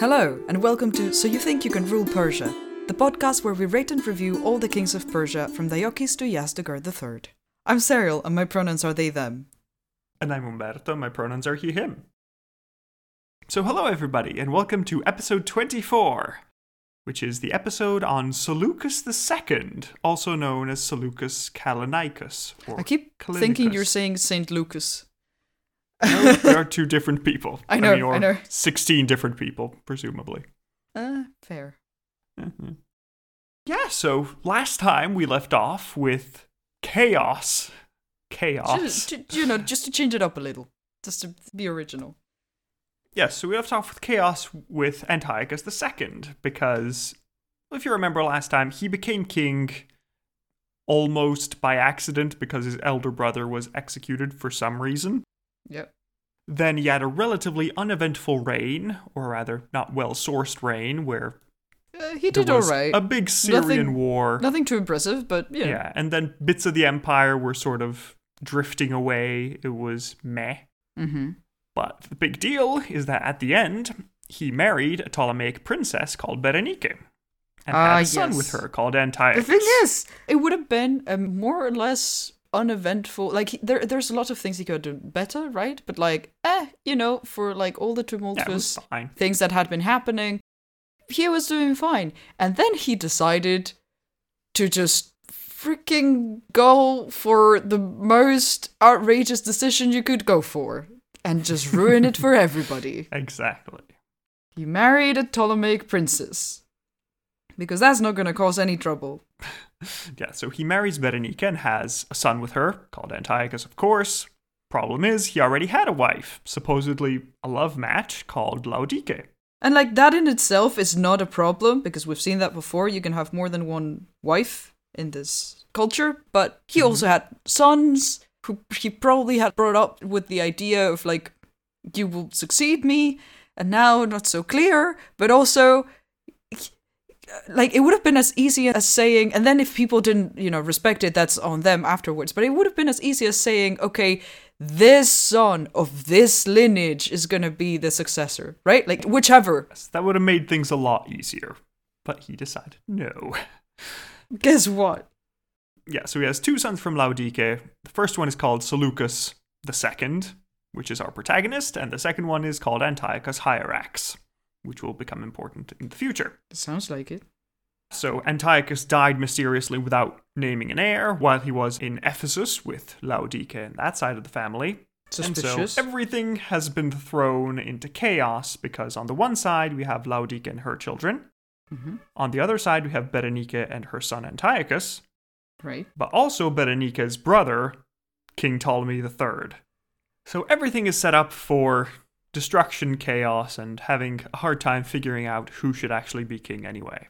Hello, and welcome to So You Think You Can Rule Persia, the podcast where we rate and review all the kings of Persia from Deioces to Yazdegerd III. I'm Serial, and my pronouns are they, them. And I'm Umberto, my pronouns are he, him. So, hello everybody, and welcome to episode 24, which is the episode on Seleucus II, also known as Seleucus Callinicus. Or I keep thinking you're saying St. Lucas. No, there are two different people. I know, mean, or I know. 16 different people, presumably. Uh, fair. Mhm. Yeah, so last time we left off with chaos. Chaos. Just, ju- you know, just to change it up a little, just to be original. Yes, so we left off with chaos with Antiochus the Second, because, if you remember last time, he became king almost by accident because his elder brother was executed for some reason. Yep. Then he had a relatively uneventful reign, or rather, not well sourced reign, where Uh, he did all was a big Syrian Nothing- war. Nothing too impressive, but you know. Yeah, and then bits of the empire were sort of drifting away. It was meh. Mm-hmm. But the big deal is that at the end, he married a Ptolemaic princess called Berenike and Ah, had a son yes. with her called Antiochus. The thing is, it would have been a more or less uneventful. Like there, there's a lot of things he could done better, right? But like, eh, you know, for like all the tumultuous fine. things that had been happening, he was doing fine. And then he decided to just freaking go for the most outrageous decision you could go for and just ruin it for everybody. Exactly. He married a Ptolemaic princess. Because that's not going to cause any trouble. Yeah, so he marries Berenike and has a son with her called Antiochus, of course. Problem is, he already had a wife, supposedly a love match called Laodike. And like that in itself is not a problem because we've seen that before. You can have more than one wife in this culture, but he mm-hmm. also had sons who he probably had brought up with the idea of like, you will succeed me, and now not so clear, but also. Like it would have been as easy as saying, and then if people didn't, you know, respect it, that's on them afterwards. But it would have been as easy as saying, okay, this son of this lineage is gonna be the successor, right? Like whichever. Yes, that would have made things a lot easier. But he decided no. Guess what? Yeah, so he has two sons from Laodike. The first one is called Seleucus the second which is our protagonist, and the second one is called Antiochus Hierax, which will become important in the future. Sounds like it. So Antiochus died mysteriously without naming an heir while he was in Ephesus with Laodike and that side of the family. Suspicious. And so everything has been thrown into chaos because on the one side we have Laodike and her children. hmm On the other side we have Berenike and her son Antiochus, Right. but also Berenike's brother, King Ptolemy III. So everything is set up for destruction, chaos, and having a hard time figuring out who should actually be king anyway.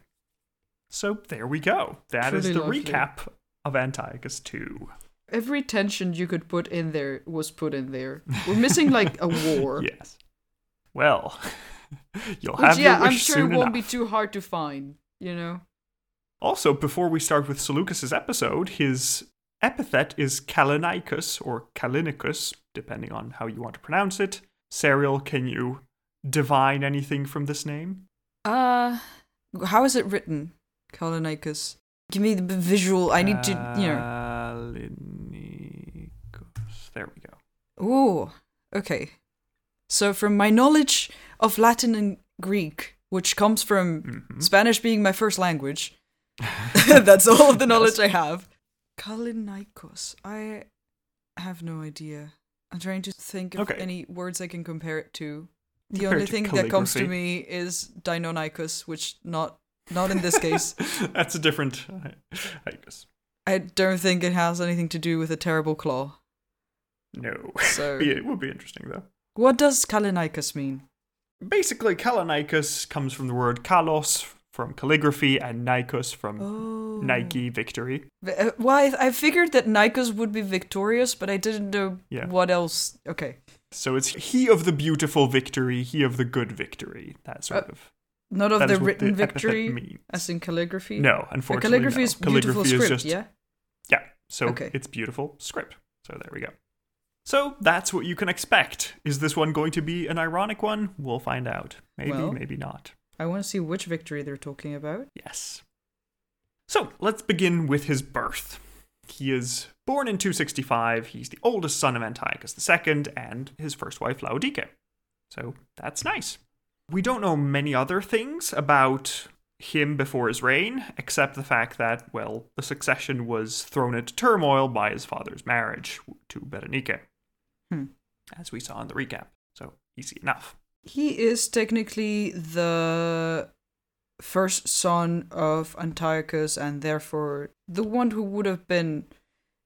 So there we go. That is the lovely. recap of Antiochus II. Every tension you could put in there was put in there. We're missing like a war. Yes. Well, you'll Which, have yeah, your wish I'm sure it won't be too hard to find, you know? Also, before we start with Seleucus's episode, his epithet is Callinicus or Callinicus, depending on how you want to pronounce it. Serial, can you divine anything from this name? Uh, how is it written? Colonicus. Give me the visual. I need to, you know. Callinicus. There we go. Ooh, okay. So, from my knowledge of Latin and Greek, which comes from Mhm. Spanish being my first language, that's all of the knowledge I have. Kalinikos. I have no idea. I'm trying to think of Okay. any words I can compare it to. The Compare only thing that comes to me is Deinonychus, which not not in this case. That's a different. I guess. I don't think it has anything to do with a terrible claw. No. So, Yeah, it would be interesting though. what does Kalinikos mean? Basically, Callinicus comes from the word kalos from calligraphy and Nikos from Oh, Nike victory. Uh, Well, I, I figured that Nikos would be victorious, but I didn't know Yeah. what else. Okay, So it's he of the beautiful victory, he of the good victory. That sort Uh, of. not of the written epithet victory, means. as in calligraphy. No, unfortunately, calligraphy no. is beautiful Calligraphy script. is just yeah. yeah. So Okay. it's beautiful script. So there we go. So that's what you can expect. Is this one going to be an ironic one? We'll find out. Maybe, Well. maybe not. I want to see which victory they're talking about. Yes. So let's begin with his birth. He is born in 265. He's the oldest son of Antiochus II and his first wife Laodike. So that's nice. We don't know many other things about him before his reign, except the fact that, well, the succession was thrown into turmoil by his father's marriage to Berenike, Hmm. as we saw in the recap. So easy enough. He is technically the first son of Antiochus and therefore the one who would have been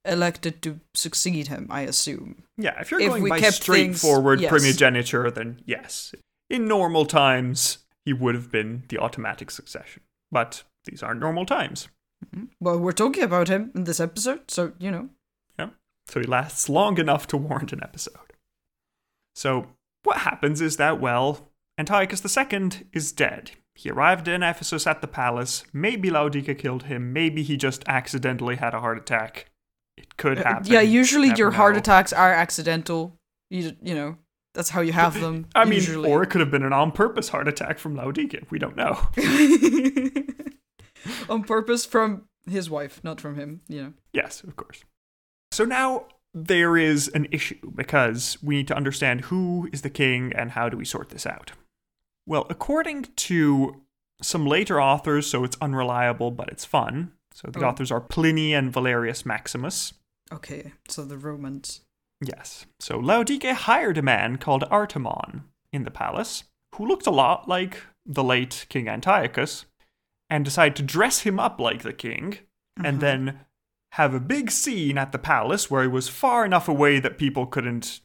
elected to succeed him, I assume. Yeah, if you're If going by kept things- straightforward yes. primogeniture, then yes. In normal times, he would have been the automatic succession. But these aren't normal times. Mm-hmm. Well, we're talking about him in this episode, so, you know. Yeah. So he lasts long enough to warrant an episode. So what happens is that, well, Antiochus II is dead. He arrived in Ephesus at the palace. Maybe Laodica killed him. Maybe he just accidentally had a heart attack. It could Uh, happen. Yeah, usually Never your heart attacks are accidental. You, you know, that's how you have them. I mean, usually. or it could have been an on purpose heart attack from Laodica. We don't know. on purpose from his wife, not from him, you know. Yes, of course. So now there is an issue because we need to understand who is the king and how do we sort this out. Well, according to some later authors, so it's unreliable but it's fun. So the Oh. authors are Pliny and Valerius Maximus. Okay, so the Romans. Yes. So Laodike hired a man called Artemon in the palace who looked a lot like the late King Antiochus and decided to dress him up like the king and uh-huh. then have a big scene at the palace where he was far enough away that people couldn't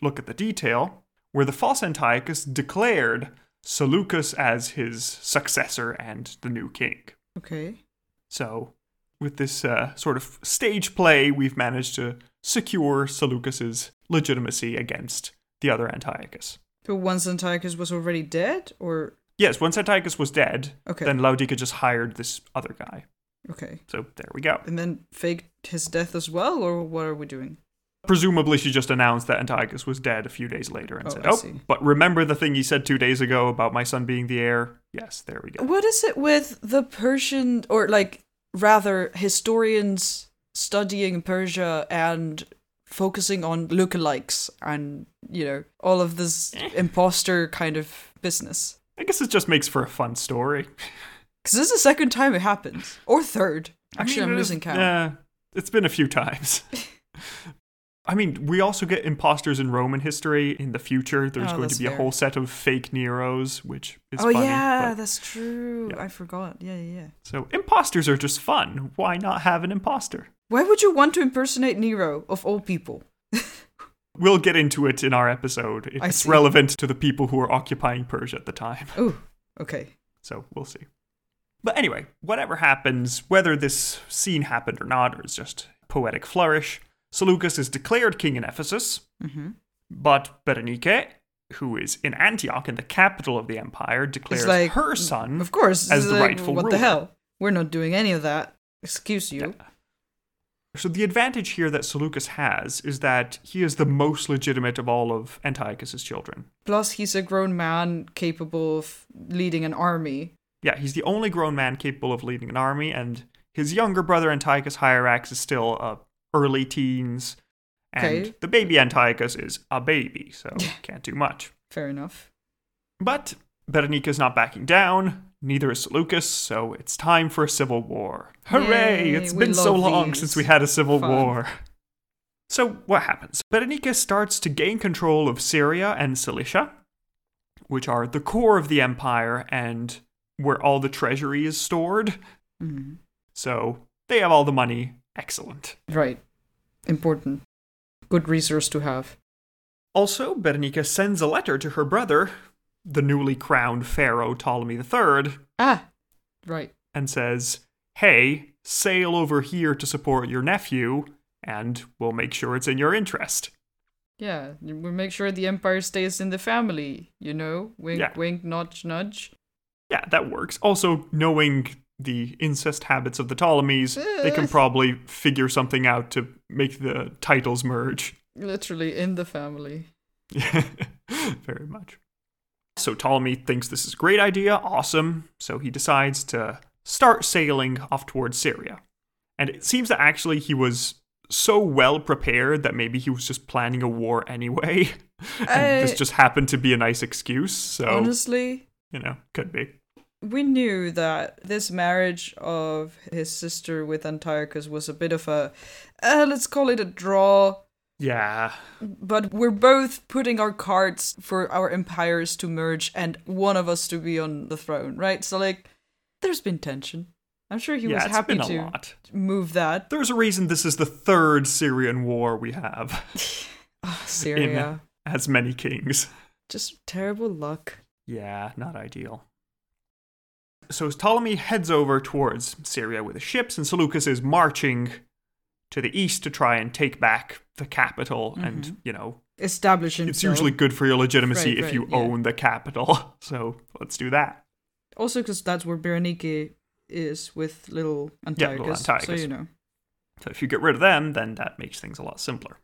look at the detail, where the false Antiochus declared Seleucus as his successor and the new king. Okay. So, with this uh, sort of stage play, we've managed to secure Seleucus's legitimacy against the other Antiochus. But once Antiochus was already dead, or Yes, once Antiochus was dead, okay, then Laodica just hired this other guy. Okay, So there we go. and then faked his death as well, or what are we doing? Presumably, she just announced that Antiochus was dead a few days later and Oh, said, I "Oh, see. but remember the thing you said two days ago about my son being the heir? Yes, there we go." What is it with the Persian, or like rather historians studying Persia and focusing on lookalikes and you know all of this Eh. imposter kind of business? I guess it just makes for a fun story. Because this is the second time it happens, or third. I Actually, mean, it is- losing count. Yeah, it's been a few times. I mean, we also get imposters in Roman history in the future. There's Oh, going to be a whole set of fake Neros, which is oh funny. yeah, that's true. Yeah. I forgot. Yeah, yeah, yeah. so imposters are just fun. Why not have an imposter? Why would you want to impersonate Nero of all people? We'll get into it in our episode. I It's relevant to the people who were occupying Persia at the time. Oh, okay. So we'll see. But anyway, whatever happens, whether this scene happened or not, or it's just poetic flourish, Seleucus is declared king in Ephesus, Mm-hmm. but Berenike, who is in Antioch, in the capital of the empire, declares like, her son Of course. as the like, rightful What ruler. the hell? We're not doing any of that. Excuse you. So the advantage here that Seleucus has is that he is the most legitimate of all of Antiochus's children. Plus, he's a grown man capable of leading an army. Yeah, he's the only grown man capable of leading an army, and his younger brother Antiochus Hierax is still uh, early teens, and Okay. the baby Antiochus is a baby, so can't do much. Fair enough. But Berenica is not backing down. Neither is Seleucus, so it's time for a civil war. Hooray! Yay, it's been so long these. since we had a civil Fun. war. So, what happens? Berenica starts to gain control of Syria and Cilicia, which are the core of the empire and where all the treasury is stored. hmm So, they have all the money. Excellent. Right. Important. Good resource to have. Also, Berenica sends a letter to her brother, the newly crowned pharaoh Ptolemy III, Ah, right. and says, Hey, sail over here to support your nephew, and we'll make sure it's in your interest. Yeah, we'll make sure the empire stays in the family. You know, wink, Yeah. wink, nudge, nudge. Yeah, that works. Also, knowing the incest habits of the Ptolemies, they can Eh. probably figure something out to make the titles merge. Literally in the family. Yeah. Very much. So Ptolemy thinks this is a great idea, awesome. So he decides to start sailing off towards Syria. And it seems that actually he was so well prepared that maybe he was just planning a war anyway. and I- this just happened to be a nice excuse. So, Honestly, you know, could be. we knew that this marriage of his sister with Antiochus was a bit of a, uh, let's call it a draw. Yeah. But we're both putting our cards for our empires to merge and one of us to be on the throne, right? So, like, there's been tension. I'm sure he yeah, was happy to lot. move that. There's a reason this is the third Syrian war we have Ah, Syria. as many kings. Just terrible luck. Yeah, not ideal. So Ptolemy heads over towards Syria with his ships, and Seleucus is marching to the east to try and take back the capital. And, mm-hmm. you know, Establish himself. it's usually good for your legitimacy Right, if you yeah. own the capital. So let's do that. Also, because that's where Berenike is with little Yeah, Antiochus. little So, you know. So if you get rid of them, then that makes things a lot simpler.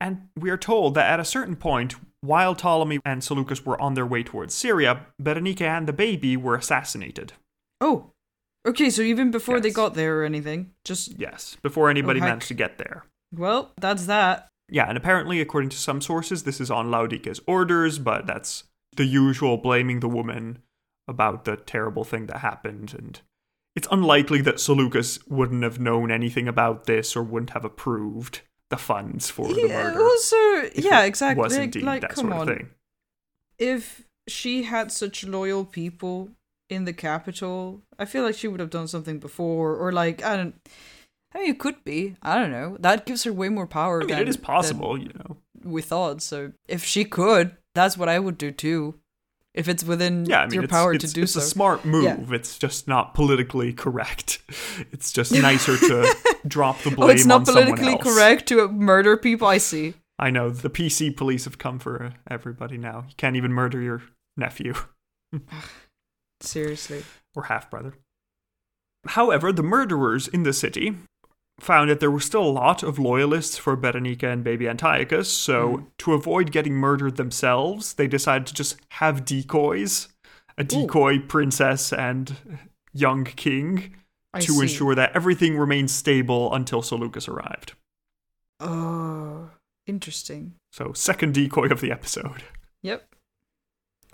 And we are told that at a certain point, while Ptolemy and Seleucus were on their way towards Syria, Berenike and the baby were assassinated. Oh, okay. So even before they got there or anything, just Yes, before anybody heck. managed to get there. well, that's that. Yeah, and apparently, according to some sources, this is on Laodike's orders, but that's the usual blaming the woman about the terrible thing that happened. And it's unlikely that Seleucus wouldn't have known anything about this or wouldn't have approved the funds for the Yeah. murder. Also, yeah, exactly. Was like, indeed like, that come sort on. of thing. If she had such loyal people in the capital, I feel like she would have done something before, or like I don't. I mean, it could be. I don't know. That gives her way more power. I mean, than, it is possible, you know. we thought. So if she could, that's what I would do too. If it's within Yeah, I mean, your it's, power it's, to do it's so. It's a smart move. Yeah. It's just not politically correct. It's just nicer to drop the blame oh, it's not politically correct to murder people. I see. I know the PC police have come for everybody now. You can't even murder your nephew Seriously. or half brother. However, the murderers in the city found that there were still a lot of loyalists for Berenica and baby Antiochus, so Mm. to avoid getting murdered themselves, they decided to just have decoys a decoy princess and young king I to see. ensure that everything remained stable until Seleucus arrived. Oh, interesting. So, second decoy of the episode. Yep.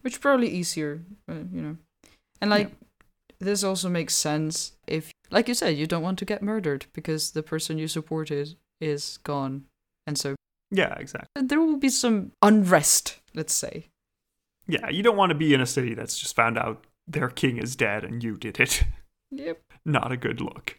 Which probably easier, uh, you know. And like this also makes sense if like you said you don't want to get murdered because the person you supported is gone. And so Yeah, exactly. there will be some unrest, let's say. Yeah, you don't want to be in a city that's just found out their king is dead and you did it. Yep. Not a good look.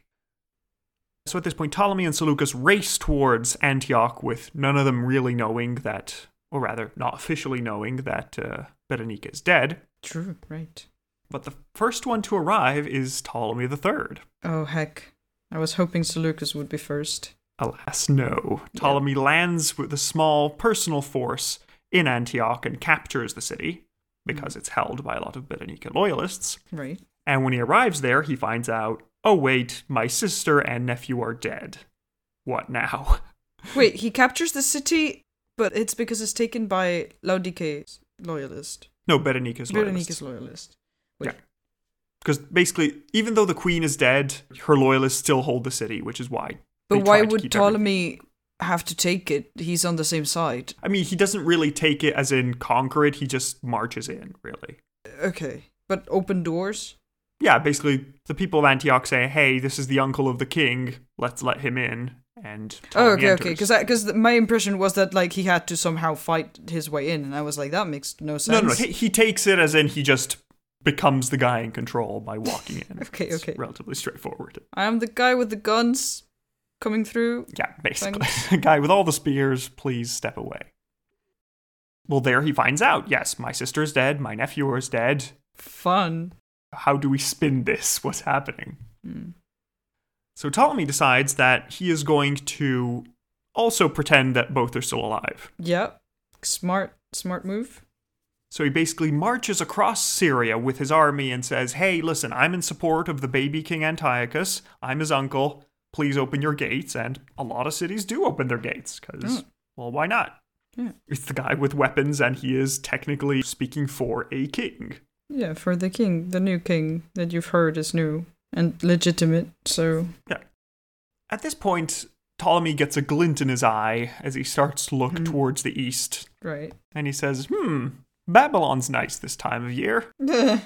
So at this point, Ptolemy and Seleucus race towards Antioch with none of them really knowing that, or rather, not officially knowing that uh, Berenica is dead. True, right. But the first one to arrive is Ptolemy III. Oh heck. I was hoping Seleucus would be first. Alas, no. Ptolemy lands with a small personal force in Antioch and captures the city because mm. it's held by a lot of Berenica loyalists. Right. And when he arrives there, he finds out, oh, wait, my sister and nephew are dead. What now? Wait, he captures the city, but it's because it's taken by Laodike's loyalist. No, Berenica's loyalists. Berenice's loyalist. Yeah. Because basically, even though the queen is dead, her loyalists still hold the city, which is why. But why would keep everything- Ptolemy have to take it? He's on the same side. I mean, he doesn't really take it as in conquer it, he just marches in, really. Okay. But open doors? Yeah, basically, the people of Antioch say, hey, this is the uncle of the king, let's let him in. And Oh, Ptolemy okay, okay. enters. Because because my impression was that like he had to somehow fight his way in, and I was like, that makes no sense. No, no, he, he takes it as in he just becomes the guy in control by walking in. Okay, It's okay. Relatively straightforward. I am the guy with the guns coming through. Yeah, basically. the guy with all the spears, please step away. Well, there he finds out yes, my sister is dead, my nephew is dead. Fun. How do we spin this? What's happening? Hmm. So Ptolemy decides that he is going to also pretend that both are still alive. Yep. Smart, smart move. So he basically marches across Syria with his army and says, Hey, listen, I'm in support of the baby king Antiochus. I'm his uncle. Please open your gates. And a lot of cities do open their gates because Mm. Well, why not? Yeah. It's the guy with weapons, and he is technically speaking for a king. Yeah, for the king, the new king that you've heard is new and legitimate. So Yeah. At this point, Ptolemy gets a glint in his eye as he starts to look Mhm. towards the east, right. and he says, Hmm, Babylon's nice this time of year.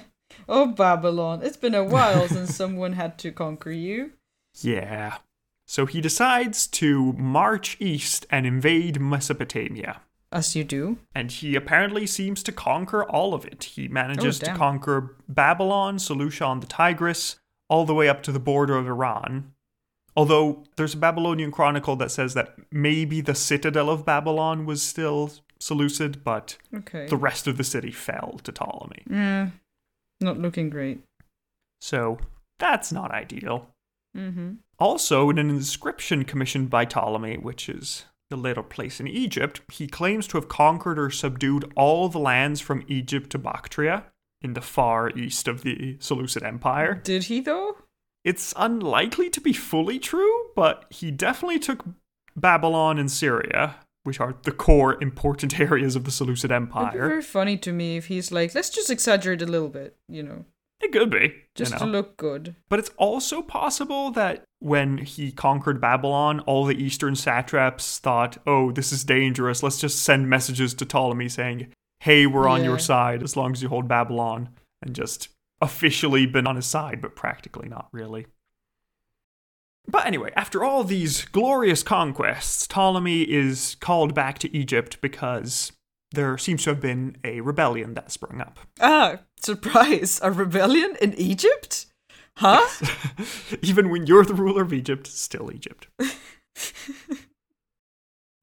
oh Babylon, it's been a while since someone had to conquer you. Yeah. So he decides to march east and invade Mesopotamia. As you do. And he apparently seems to conquer all of it. He manages to conquer Babylon, Seleucia on the Tigris, all the way up to the border of Iran. Although there's a Babylonian chronicle that says that maybe the citadel of Babylon was still Seleucid, but Okay. the rest of the city fell to Ptolemy. Yeah. Not looking great. So that's not ideal. Mm-hmm. Also, in an inscription commissioned by Ptolemy, which is a little place in Egypt, he claims to have conquered or subdued all the lands from Egypt to Bactria in the far east of the Seleucid Empire. Did he though? It's unlikely to be fully true, but he definitely took Babylon and Syria, which are the core important areas of the Seleucid It'd be Empire. very funny to me if he's like, let's just exaggerate a little bit, you know, It could be. just you to look good. But it's also possible that when he conquered Babylon, all the eastern satraps thought, oh, this is dangerous. Let's just send messages to Ptolemy saying, hey, we're on Yeah. your side as long as you hold Babylon, and just officially been on his side, but practically not really. But anyway, after all these glorious conquests, Ptolemy is called back to Egypt because there seems to have been a rebellion that sprung up. Ah, surprise! A rebellion in Egypt? Huh? Even when you're the ruler of Egypt, still Egypt.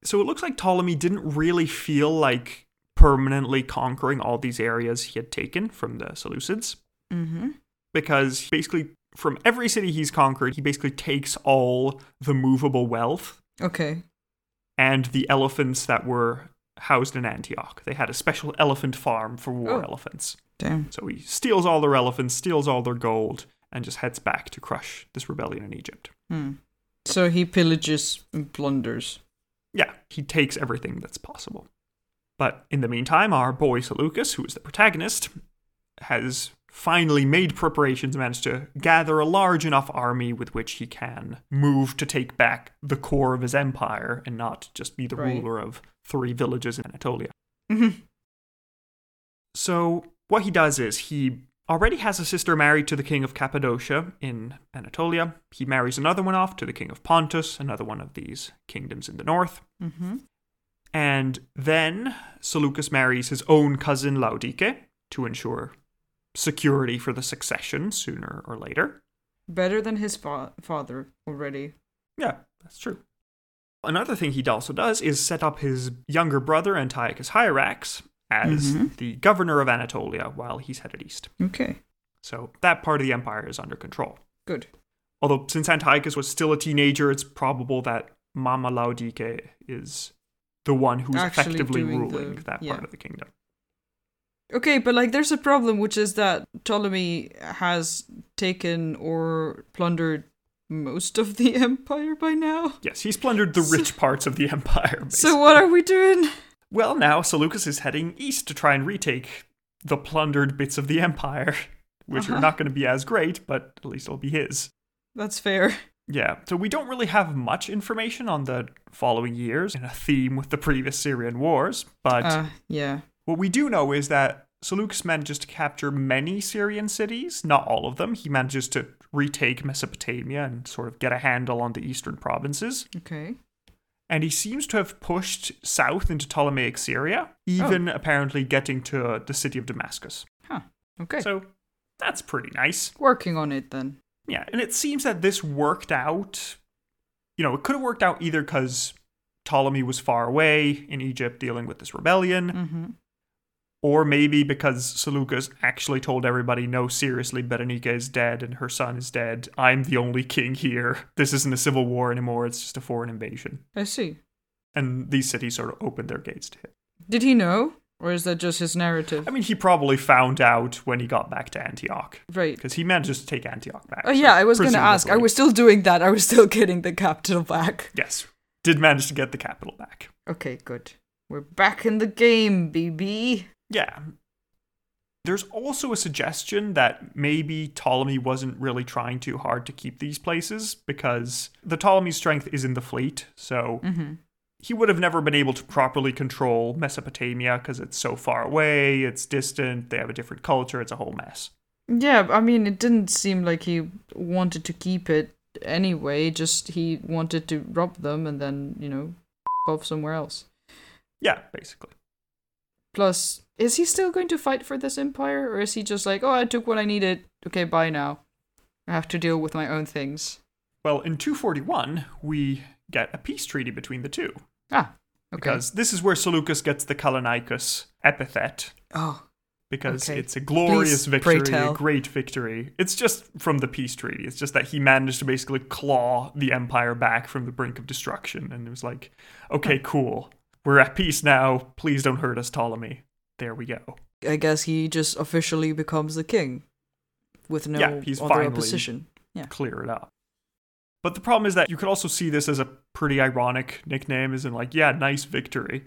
so it looks like Ptolemy didn't really feel like permanently conquering all these areas he had taken from the Seleucids, mm-hmm. because basically from every city he's conquered, he basically takes all the movable wealth Okay. and the elephants that were housed in Antioch. They had a special elephant farm for war Oh. elephants. Damn. So he steals all their elephants, steals all their gold, and just heads back to crush this rebellion in Egypt. Hmm. So he pillages and plunders. Yeah, he takes everything that's possible. But in the meantime, our boy Seleucus, who is the protagonist, has finally made preparations, managed to gather a large enough army with which he can move to take back the core of his empire and not just be the Right. ruler of three villages in Anatolia. Mhm. So, what he does is he already has a sister married to the king of Cappadocia in Anatolia. He marries another one off to the king of Pontus, another one of these kingdoms in the north. mm-hmm. And then Seleucus marries his own cousin Laodike to ensure security for the succession sooner or later. Better than his fa- father already. Yeah, that's true. Another thing he also does is set up his younger brother Antiochus Hierax as Mhm. the governor of Anatolia while he's headed east. Okay. So that part of the empire is under control. Good. Although since Antiochus was still a teenager, it's probable that Mama Laodike is the one who's Actually effectively ruling the- that yeah. part of the kingdom. Okay, but like there's a problem, which is that Ptolemy has taken or plundered most of the empire by now. Yes, he's plundered the rich parts of the empire. So what are we doing? Well, now Seleucus is heading east to try and retake the plundered bits of the empire, which Uh-huh. are not going to be as great, but at least it'll be his. That's fair. Yeah, so we don't really have much information on the following years in a theme with the previous Syrian wars, but Uh, yeah. What we do know is that Seleucus manages to capture many Syrian cities, not all of them. He manages to retake Mesopotamia and sort of get a handle on the eastern provinces. Okay. And he seems to have pushed south into Ptolemaic Syria, even apparently getting to the city of Damascus. Huh. Okay. So that's pretty nice. Working on it then. Yeah, and it seems that this worked out. You know, it could have worked out either because Ptolemy was far away in Egypt dealing with this rebellion, Mm-hmm. Or maybe because Seleucus actually told everybody, no, seriously, Berenike is dead and her son is dead. I'm the only king here. This isn't a civil war anymore, it's just a foreign invasion. I see. And these cities sort of opened their gates to him. Did he know? Or is that just his narrative? I mean, he probably found out when he got back to Antioch, right. because he managed to take Antioch back. Oh so yeah, I was gonna ask. I was still doing that. I was still getting the capital back. Yes, did manage to get the capital back. Okay, good. We're back in the game, BB. Yeah. There's also a suggestion that maybe Ptolemy wasn't really trying too hard to keep these places because the Ptolemy's strength is in the fleet, so Mm-hmm. he would have never been able to properly control Mesopotamia because it's so far away, it's distant, they have a different culture, it's a whole mess. Yeah, I mean, it didn't seem like he wanted to keep it anyway. Just he wanted to rob them and then, you know, off somewhere else. Yeah, basically. Plus, is he still going to fight for this empire, or is he just like, oh, I took what I needed. Okay, bye now. I have to deal with my own things. Well, in 241, we get a peace treaty between the two. Ah, okay. Because this is where Seleucus gets the Callinicus epithet, oh, because Okay. it's a glorious Please, victory, a great victory. It's just from the peace treaty. It's just that he managed to basically claw the empire back from the brink of destruction. And it was like, okay, cool. We're at peace now. Please don't hurt us, Ptolemy. There we go. I guess he just officially becomes the king, with no Yeah, he's other opposition. Yeah. Clear it up. But the problem is that you could also see this as a pretty ironic nickname, as in, like, yeah, nice victory.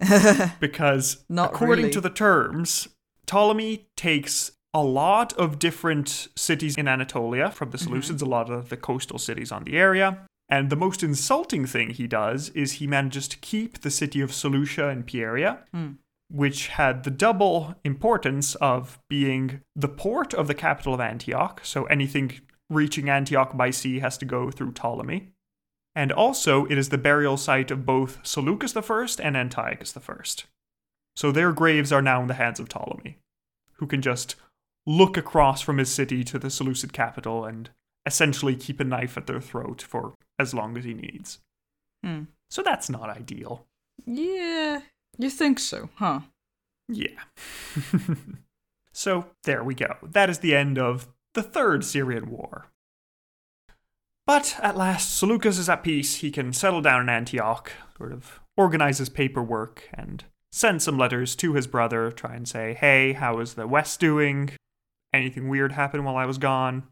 because Not according really. to the terms, Ptolemy takes a lot of different cities in Anatolia from the Mm-hmm. Seleucids, a lot of the coastal cities on the area. And the most insulting thing he does is he manages to keep the city of Seleucia in Pieria, Hmm. Which had the double importance of being the port of the capital of Antioch. So anything reaching Antioch by sea has to go through Ptolemy. And also, it is the burial site of both Seleucus I and Antiochus I. So their graves are now in the hands of Ptolemy, who can just look across from his city to the Seleucid capital and essentially keep a knife at their throat for as long as he needs. Hmm. So that's not ideal. Yeah, you think so, huh? Yeah. so there we go. That is the end of the Third Syrian War. But at last, Seleucus is at peace. He can settle down in Antioch, sort of organize his paperwork, and send some letters to his brother, try and say, hey, how is the West doing? Anything weird happen while I was gone?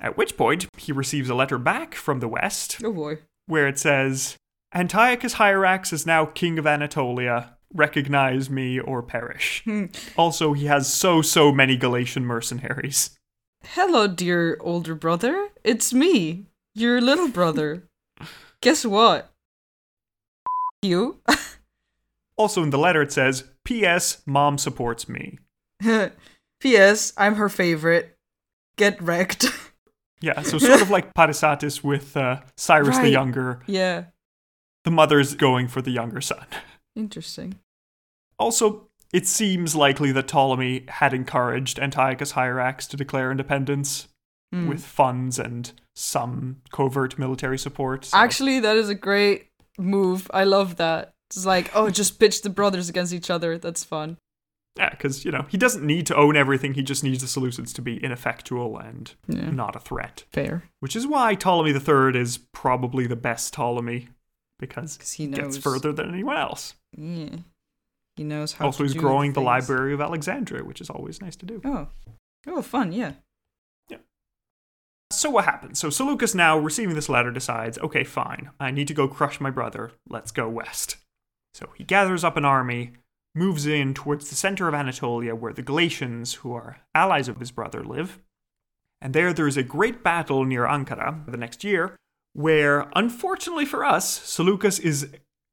At which point, he receives a letter back from the West Oh boy. where it says, Antiochus Hierax is now king of Anatolia. Recognize me or perish. also, he has so, so many Galatian mercenaries. Hello, dear older brother. It's me, your little brother. Guess what? You? Also, in the letter, it says, P.S. Mom supports me. P.S. I'm her favorite. Get wrecked. Yeah, so sort of like Parysatis with uh, Cyrus the Younger. yeah. The mother's going for the younger son. Interesting. Also, it seems likely that Ptolemy had encouraged Antiochus Hierax to declare independence Hmm. with funds and some covert military support. so- Actually, that is a great move. I love that. It's like, oh, just pitch the brothers against each other. That's fun. Yeah, because, you know, he doesn't need to own everything, he just needs the Seleucids to be ineffectual and Yeah. not a threat. Fair. Which is why Ptolemy III is probably the best Ptolemy, because 'Cause he knows. gets further than anyone else. Yeah. He knows how also, to he's growing the. Library of Alexandria, which is always nice to do. Oh. Oh, fun, yeah. So what happens? So Seleucus now receiving this letter decides, okay, fine, I need to go crush my brother. Let's go west. So he gathers up an army, moves in towards the center of Anatolia where the Galatians, who are allies of his brother, live. And there there is a great battle near Ankara the next year, where unfortunately for us, Seleucus is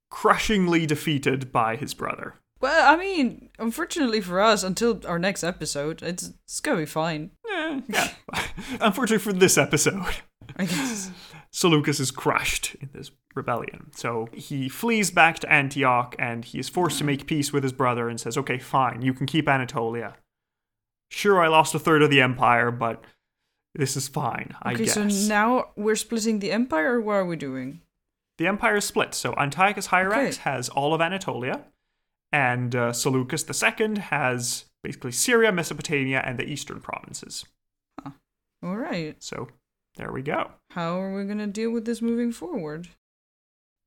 crushingly defeated by his brother. Well, I mean, unfortunately for us, until our next episode, it's, it's gonna be fine. Eh, yeah. unfortunately for this episode. I guess. Seleucus is crushed in this rebellion. So he flees back to Antioch and he is forced to make peace with his brother and says, okay, fine, you can keep Anatolia. Sure, I lost a third of the empire, but this is fine, I Okay, guess. so now we're splitting the empire, or what are we doing? the empire is split. So Antiochus Hierax Okay. has all of Anatolia, and uh, Seleucus II has basically Syria, Mesopotamia, and the eastern provinces. Huh. All right. So there we go. How are we gonna deal with this moving forward?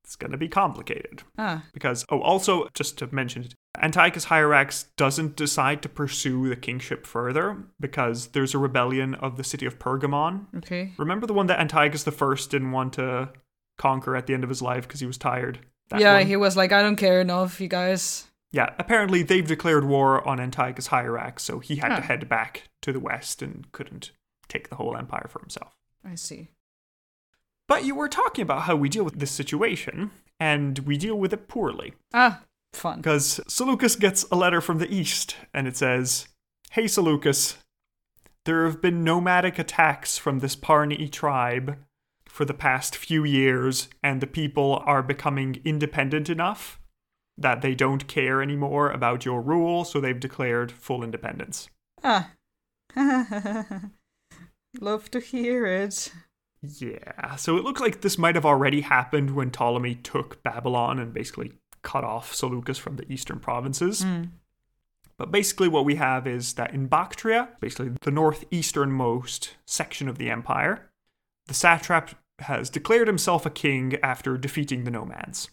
It's going to be complicated. Ah, Because, oh, also, just to mention it, Antiochus Hierax doesn't decide to pursue the kingship further because there's a rebellion of the city of Pergamon. okay. Remember the one that Antiochus I didn't want to conquer at the end of his life because he was tired? That yeah, one. he was like, I don't care enough, you guys. Yeah, apparently they've declared war on Antiochus Hierax, so he had to head back to the west and couldn't take the whole empire for himself. I see. But you were talking about how we deal with this situation, and we deal with it poorly. Ah, fun. Because Seleucus gets a letter from the east, and it says, Hey Seleucus, there have been nomadic attacks from this Parni tribe for the past few years, and the people are becoming independent enough that they don't care anymore about your rule, so they've declared full independence. Ah. Love to hear it. Yeah, so it looks like this might have already happened when Ptolemy took Babylon and basically cut off Seleucus from the eastern provinces. Hmm. But basically, what we have is that in Bactria, basically the northeasternmost section of the empire, the satrap has declared himself a king after defeating the nomads.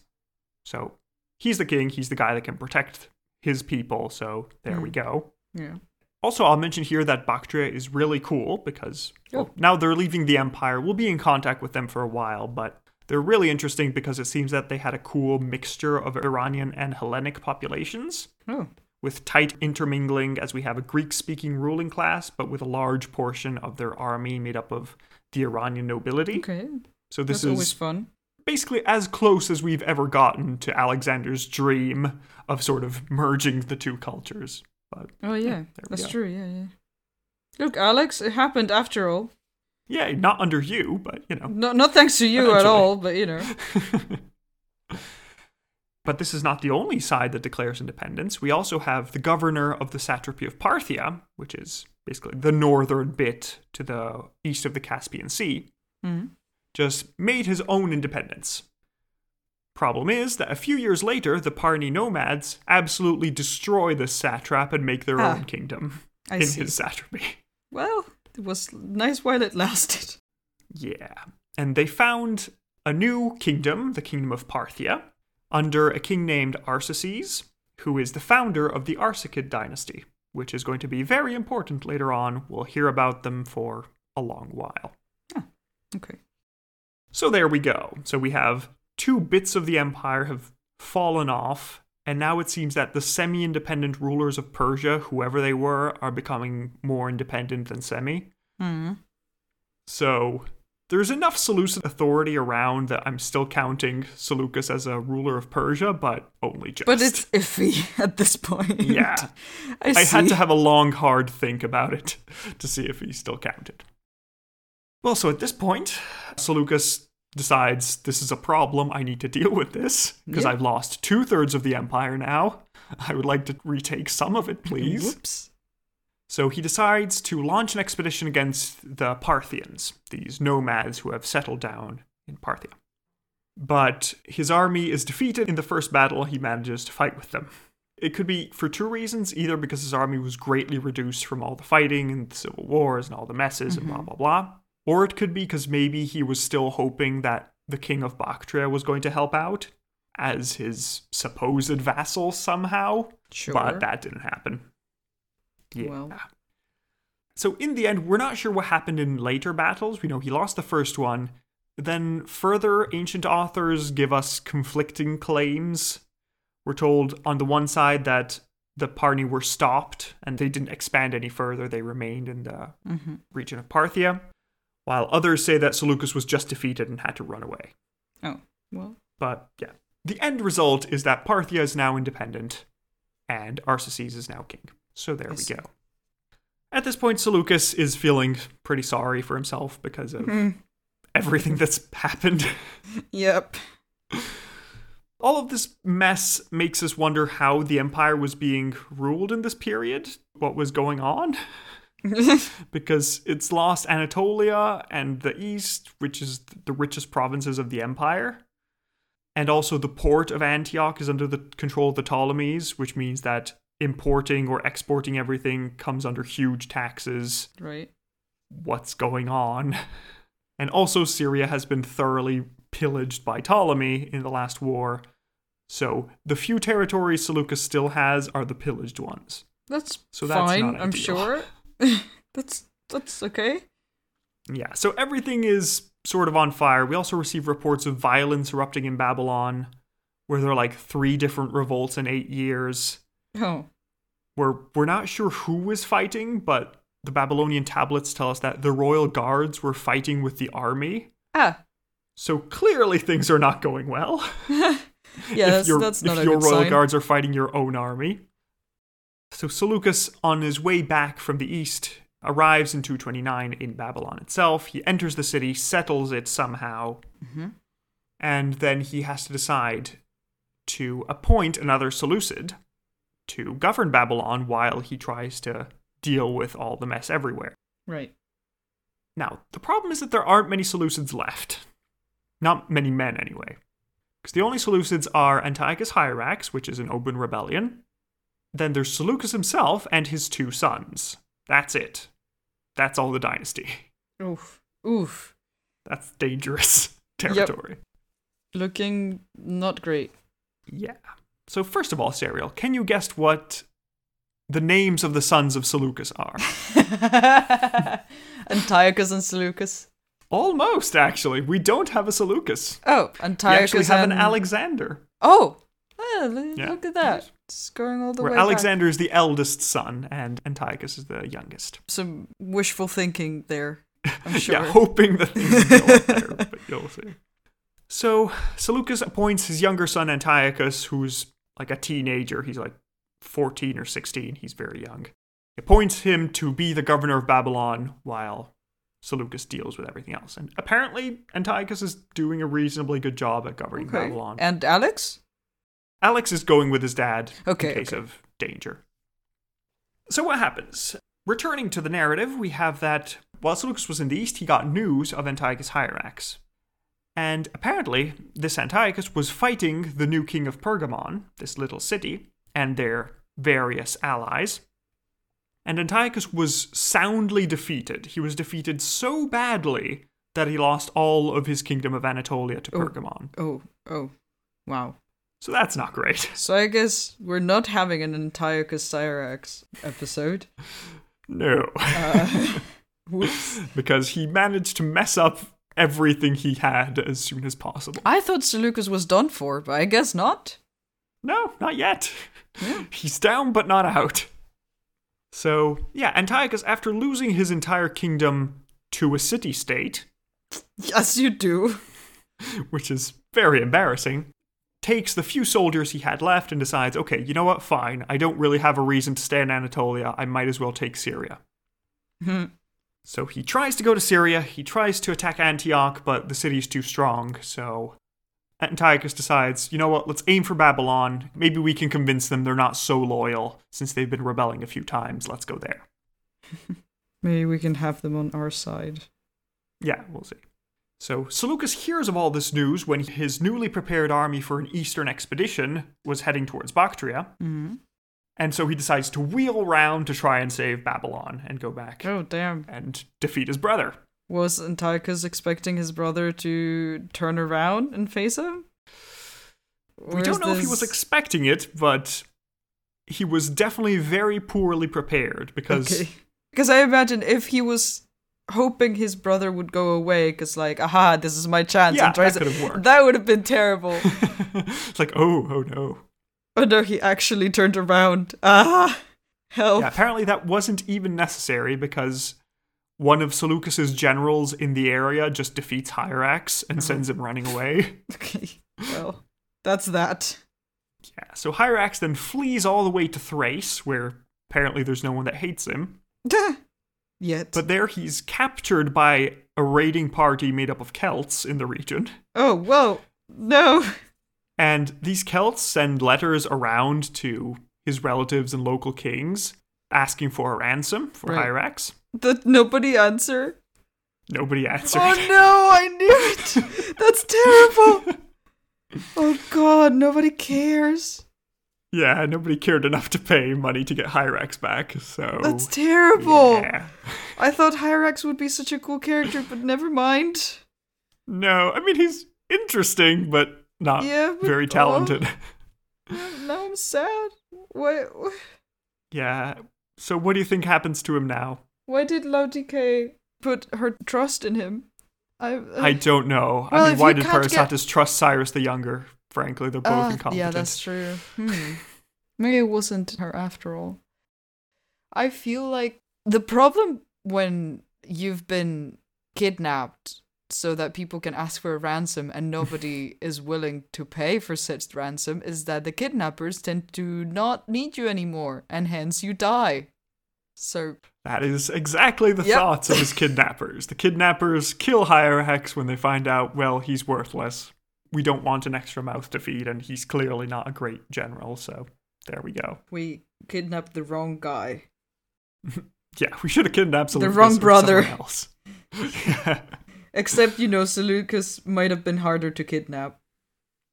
So he's the king, he's the guy that can protect his people, so there we Hmm. go. Yeah. Also, I'll mention here that Bactria is really cool because well, Oh. now they're leaving the empire. We'll be in contact with them for a while, but they're really interesting because it seems that they had a cool mixture of Iranian and Hellenic populations Oh. with tight intermingling as we have a Greek speaking ruling class, but with a large portion of their army made up of the Iranian nobility. Okay. So this That's always is fun. basically as close as we've ever gotten to Alexander's dream of sort of merging the two cultures. But Oh yeah, we that's go. true. Yeah, yeah. Look, Alex, it happened after all. Yeah, not under you, but you know. No, not thanks to you at all, but you know. But this is not the only side that declares independence. We also have the governor of the satrapy of Parthia, which is basically the northern bit to the east of the Caspian Sea, hmm just made his own independence. Problem is that a few years later, the Parni nomads absolutely destroy the satrap and make their Ah, own kingdom I in see. his satrapy. Well, it was nice while it lasted. Yeah. And they found a new kingdom, the kingdom of Parthia, under a king named Arsaces, who is the founder of the Arsacid dynasty, which is going to be very important later on. We'll hear about them for a long while. Ah, okay. So there we go. So we have two bits of the empire have fallen off, and now it seems that the semi independent rulers of Persia, whoever they were, are becoming more independent than semi. Hmm. So there's enough Seleucid authority around that I'm still counting Seleucus as a ruler of Persia, but only just. But it's iffy at this point. Yeah. I, I had to have a long, hard think about it to see if he still counted. Well, so at this point, Seleucus decides this is a problem. I need to deal with this because Yeah. I've lost two thirds of the empire now. I would like to retake some of it, please. Whoops. So he decides to launch an expedition against the Parthians, these nomads who have settled down in Parthia. But his army is defeated in the first battle he manages to fight with them. It could be for two reasons either because his army was greatly reduced from all the fighting and the civil wars and all the messes and blah mm-hmm. blah blah, or it could be because maybe he was still hoping that the king of Bactria was going to help out as his supposed vassal somehow. Sure. But that didn't happen. Yeah. Well. So in the end, we're not sure what happened in later battles. We know he lost the first one. Then further ancient authors give us conflicting claims. We're told on the one side that the Parni were stopped and they didn't expand any further. They remained in the hmm region of Parthia, while others say that Seleucus was just defeated and had to run away. Oh, well. But yeah, the end result is that Parthia is now independent and Arsaces is now king. So there I we see. go. At this point, Seleucus is feeling pretty sorry for himself because of Hmm. everything that's happened. Yep. All of this mess makes us wonder how the empire was being ruled in this period, what was going on. because it's lost Anatolia and the east, which is the richest provinces of the empire. And also, the port of Antioch is under the control of the Ptolemies, which means that importing or exporting everything comes under huge taxes. right. What's going on? And also, Syria has been thoroughly pillaged by Ptolemy in the last war. So, the few territories Seleucus still has are the pillaged ones. That's So that's fine, not I'm sure. that's that's okay. Yeah, so everything is sort of on fire. We also receive reports of violence erupting in Babylon, where there are like three different revolts in eight years. Oh. We're we're not sure who was fighting, but the Babylonian tablets tell us that the royal guards were fighting with the army. Ah. So clearly things are not going well. Yeah, if that's, your, that's not if your royal sign. guards are fighting your own army. So Seleucus, on his way back from the east, arrives in 229 in Babylon itself. He enters the city, settles it somehow, Mhm. and then he has to decide to appoint another Seleucid to govern Babylon while he tries to deal with all the mess everywhere. Right. Now, the problem is that there aren't many Seleucids left. Not many men, anyway. Because the only Seleucids are Antiochus Hierax, which is an open rebellion. Then there's Seleucus himself and his two sons. That's it. That's all the dynasty. Oof. Oof. That's dangerous territory. Yep. Looking not great. Yeah. So, first of all, Serial, can you guess what the names of the sons of Seleucus are? Antiochus and Seleucus. Almost, actually. We don't have a Seleucus. Oh, Antiochus. We actually have and an Alexander. Oh, Oh, L- Yeah. look at that. It's going all the Where way back. Alexander is the eldest son and Antiochus is the youngest. Some wishful thinking there. I'm sure. Yeah, hoping that things will there, but you'll see. So Seleucus appoints his younger son Antiochus, who's like a teenager. He's like 14 or 16. He's very young. He appoints him to be the governor of Babylon while Seleucus deals with everything else. And apparently, Antiochus is doing a reasonably good job at governing okay. Babylon. And Alex? Alex is going with his dad Okay, in case okay. of danger. So what happens? Returning to the narrative, we have that while Seleucus was in the east, he got news of Antiochus Hierax. And apparently, this Antiochus was fighting the new king of Pergamon, this little city, and their various allies. And Antiochus was soundly defeated. He was defeated so badly that he lost all of his kingdom of Anatolia to Oh. Pergamon. Oh, oh. Wow. So that's not great. So I guess we're not having an Antiochus Hierax episode. No. Uh, because he managed to mess up everything he had as soon as possible. I thought Seleucus was done for, but I guess not. No, not yet. Yeah. He's down but not out. So, yeah, Antiochus, after losing his entire kingdom to a city state, Yes, you do. which is very embarrassing, takes the few soldiers he had left and decides, okay, you know what, fine, I don't really have a reason to stay in Anatolia, I might as well take Syria. Hmm. So he tries to go to Syria, he tries to attack Antioch, but the city's too strong, so Antiochus decides, you know what, let's aim for Babylon. Maybe we can convince them they're not so loyal since they've been rebelling a few times. Let's go there. Maybe we can have them on our side. Yeah, we'll see. So Seleucus hears of all this news when his newly prepared army for an eastern expedition was heading towards Bactria, hmm and so he decides to wheel round to try and save Babylon and go back Oh, damn. and defeat his brother. Was Antiochus expecting his brother to turn around and face him? We don't know if he was expecting it, but he was definitely very poorly prepared because Okay. Because I imagine if he was hoping his brother would go away, because like, aha, this is my chance, Yeah, and tries that to- could have worked. that would have been terrible. it's like, oh, oh no. oh no, he actually turned around. Ah, help. Yeah, apparently that wasn't even necessary because one of Seleucus's generals in the area just defeats Hierax and sends him running away. Okay, well, that's that. Yeah, so Hierax then flees all the way to Thrace, where apparently there's no one that hates him. Yet. But there he's captured by a raiding party made up of Celts in the region. oh, whoa, no. And these Celts send letters around to his relatives and local kings asking for a ransom for Right. Hierax. Did nobody answer? Nobody answered. Oh no, I knew it. That's terrible. Oh god, nobody cares. Yeah, nobody cared enough to pay money to get Hierax back, so. That's terrible. Yeah. I thought Hierax would be such a cool character, but never mind. No, I mean, he's interesting, but not Yeah, but- very talented. Now I'm sad. Why? yeah. So, what do you think happens to him now? Why did Laodike put her trust in him? I. Uh, I don't know. Well, I mean, why did can't get- trust Cyrus the Younger? Frankly. They're both Uh, incompetent. yeah, that's true. Hmm. Maybe it wasn't her after all. I feel like the problem when you've been kidnapped so that people can ask for a ransom and nobody is willing to pay for such ransom is that the kidnappers tend to not need you anymore and hence you die. So, That is exactly the Yep. thoughts of his kidnappers. The kidnappers kill Hierax when they find out, well, he's worthless. We don't want an extra mouth to feed, and he's clearly not a great general, so there we go. we kidnapped the wrong guy. Yeah, we should have kidnapped The wrong brother. else. yeah. Except, you know, Seleucus might have been harder to kidnap.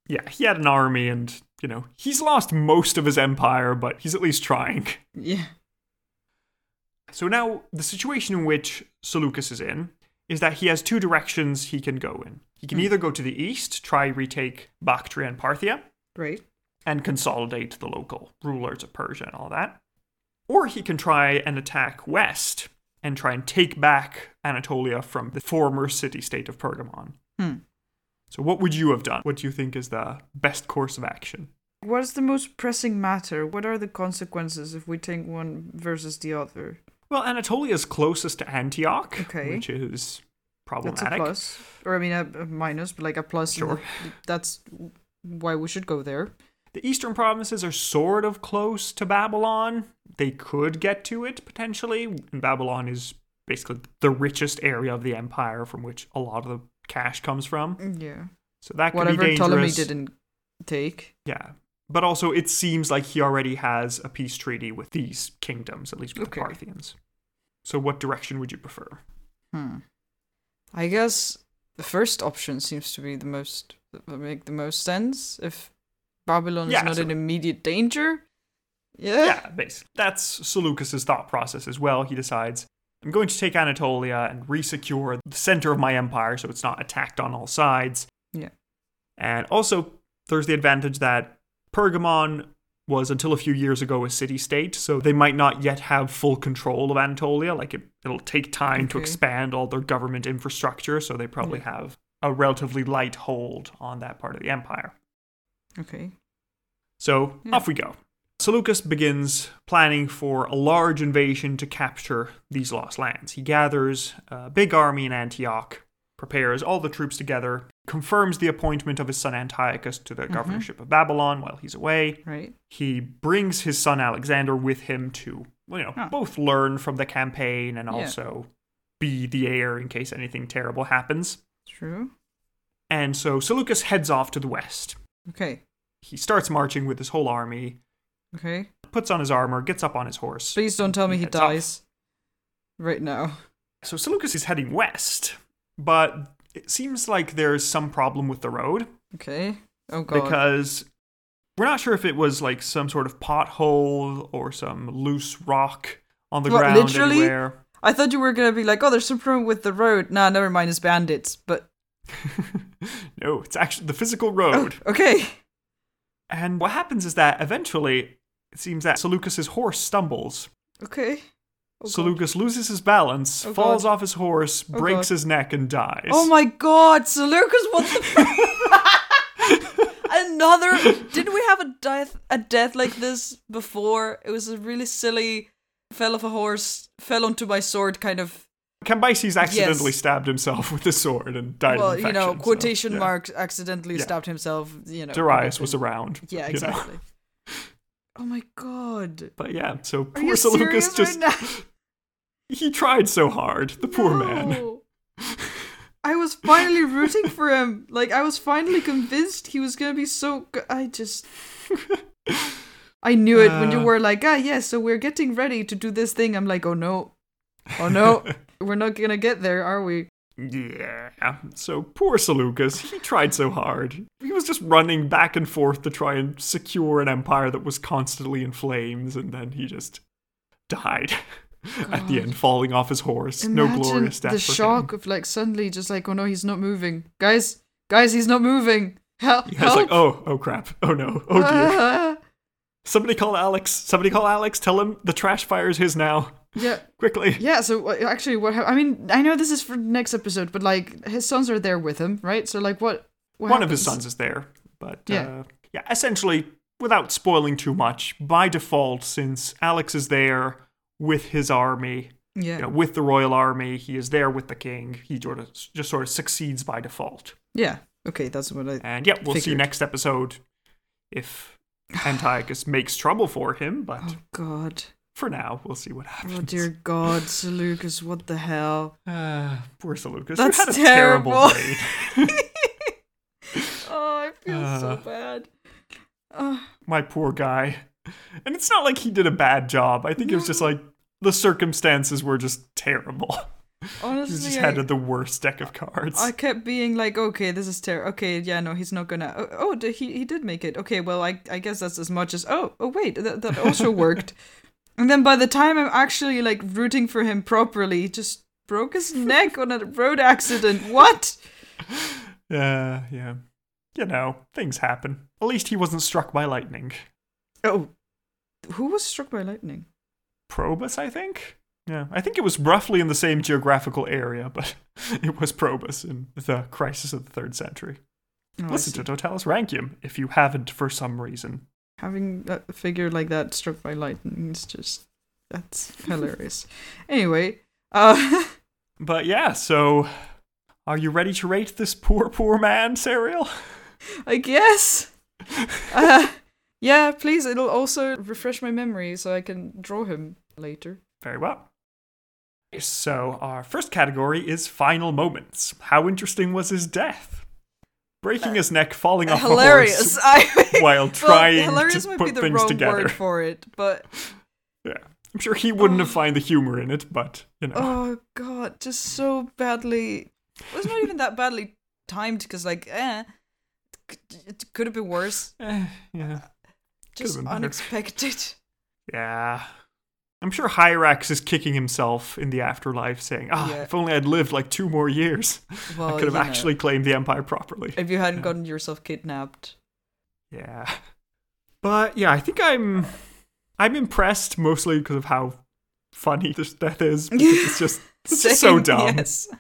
yeah, he had an army, and, you know, he's lost most of his empire, but he's at least trying. Yeah. So now, the situation in which Seleucus is in is that he has two directions he can go in. He can either go to the east, try retake Bactria and Parthia, Right. and consolidate the local rulers of Persia and all that. Or he can try and attack west and try and take back Anatolia from the former city state of Pergamon. Hmm. So, what would you have done? What do you think is the best course of action? What is the most pressing matter? What are the consequences if we take one versus the other? Well, Anatolia is closest to Antioch, Okay. which is That's a plus. Or, I mean, a, a minus, but like a plus. Sure. that's why we should go there. The eastern provinces are sort of close to Babylon. They could get to it potentially. And Babylon is basically the richest area of the empire from which a lot of the cash comes from. Yeah. So that could Whatever be dangerous. Whatever Ptolemy didn't take. Yeah. But also, it seems like he already has a peace treaty with these kingdoms, at least with Okay. the Parthians. So, what direction would you prefer? Hmm. I guess the first option seems to be the most make the most sense. If Babylon Yeah, is not so- in immediate danger. Yeah. Yeah, basically. That's Seleucus' thought process as well. He decides, I'm going to take Anatolia and resecure the center of my empire so it's not attacked on all sides. Yeah. And also, there's the advantage that Pergamon was until a few years ago a city state, so they might not yet have full control of Anatolia. Like, it, it'll take time to expand all their government infrastructure, so they probably have a relatively light hold on that part of the empire. Okay. So Yeah. off we go. Seleucus begins planning for a large invasion to capture these lost lands. He gathers a big army in Antioch, prepares all the troops together, confirms the appointment of his son Antiochus to the mm-hmm. governorship of Babylon while he's away. Right. He brings his son Alexander with him to, you know, Huh. both learn from the campaign and Yeah. also be the heir in case anything terrible happens. True. And so Seleucus heads off to the west. Okay. He starts marching with his whole army, Okay. puts on his armor, gets up on his horse. Please don't tell me he off. dies. Right now. So Seleucus is heading west, but it seems like there's some problem with the road Okay. Oh god. because we're not sure if it was like some sort of pothole or some loose rock on the What, ground literally? anywhere. I thought you were gonna be like, oh, there's some problem with the road. Nah, never mind, it's bandits. But no, it's actually the physical road. Oh, okay. And what happens is that eventually it seems that Seleucus's horse stumbles. Okay. Oh, God. Seleucus loses his balance, Oh, falls God. off his horse, Oh, breaks God. his neck, and dies. Oh my god, Seleucus, what the Another didn't we have a death a death like this before? It was a really silly fell off a horse, fell onto my sword kind of Cambyses accidentally Yes. stabbed himself with a sword and died well, of you know, so, quotation yeah. marks accidentally Yeah. stabbed himself, you know. Darius was around. Yeah, you know. Oh my god. But yeah, so poor Seleucus just right He tried so hard, the poor man. I was finally rooting for him. Like I was finally convinced he was gonna be so good. I just, I knew it when you Uh. were like, ah, yeah. So we're getting ready to do this thing. I'm like, oh no, oh no, we're not gonna get there, are we? Yeah. So poor Seleucus, he tried so hard. He was just running back and forth to try and secure an empire that was constantly in flames, and then he just died at the end, falling off his horse. no Imagine glorious death the for shock him. of like suddenly just like, oh no, he's not moving, guys, guys, he's not moving. Help! He was help! like, oh, oh crap, oh no, oh dear. Somebody call Alex. Somebody call Alex. Tell him the trash fire is his now. Yeah, Quickly. Yeah, so uh, actually, what I mean, I know this is for next episode, but like his sons are there with him, right? So like, what? what One of his sons is there. But Yeah. uh, yeah, essentially, without spoiling too much, by default, since Alex is there with his army, Yeah. you know, with the royal army, he is there with the king. He sort of just sort of succeeds by default. Yeah. Okay, that's what I. And yeah, we'll see next episode if Antiochus makes trouble for him. But Oh God. For now, we'll see what happens. Oh dear God, Seleucus, what the hell? Uh, poor Seleucus. That's had a terrible. reign. Oh, I feel so Uh. bad. Oh, My poor guy. And it's not like he did a bad job. I think it was just like the circumstances were just terrible. Honestly, He just I, had the worst deck of cards. I kept being like, okay, this is terrible. Okay, yeah, no, he's not gonna. Oh, oh he he did make it. Okay, well, I I guess that's as much as. Oh, oh wait, that that also worked. And then by the time I'm actually like rooting for him properly, he just broke his neck on a road accident. What? Yeah, yeah. You know, things happen. At least he wasn't struck by lightning. Oh, who was struck by lightning? Probus, I think? Yeah, I think it was roughly in the same geographical area, but it was Probus in the crisis of the third century. Oh, Listen to Totalus Rankium if you haven't for some reason. Having a figure like that struck by lightning is just that's hilarious. Anyway, uh But yeah, so are you ready to rate this poor, poor man, Serial? I guess. Uh, yeah, please. It'll also refresh my memory so I can draw him later. Very well. So, our first category is final moments. How interesting was his death? Breaking his neck, falling off hilarious. a I horse while trying well, hilarious to might put be the things wrong together. word for it, but Yeah. I'm sure he wouldn't have Oh. found the humor in it, but, you know. oh god, just so badly. It was not even that badly timed because, like, eh, it could have been worse. Eh, yeah. Just unexpected. Yeah. I'm sure Hierax is kicking himself in the afterlife, saying, ah, Yeah. if only I'd lived like two more years, Well, I could have you know, actually claimed the Empire properly. if you hadn't Yeah. gotten yourself kidnapped. Yeah. But yeah, I think I'm I'm impressed mostly because of how funny this death is. Because it's just it's just so dumb. Yes.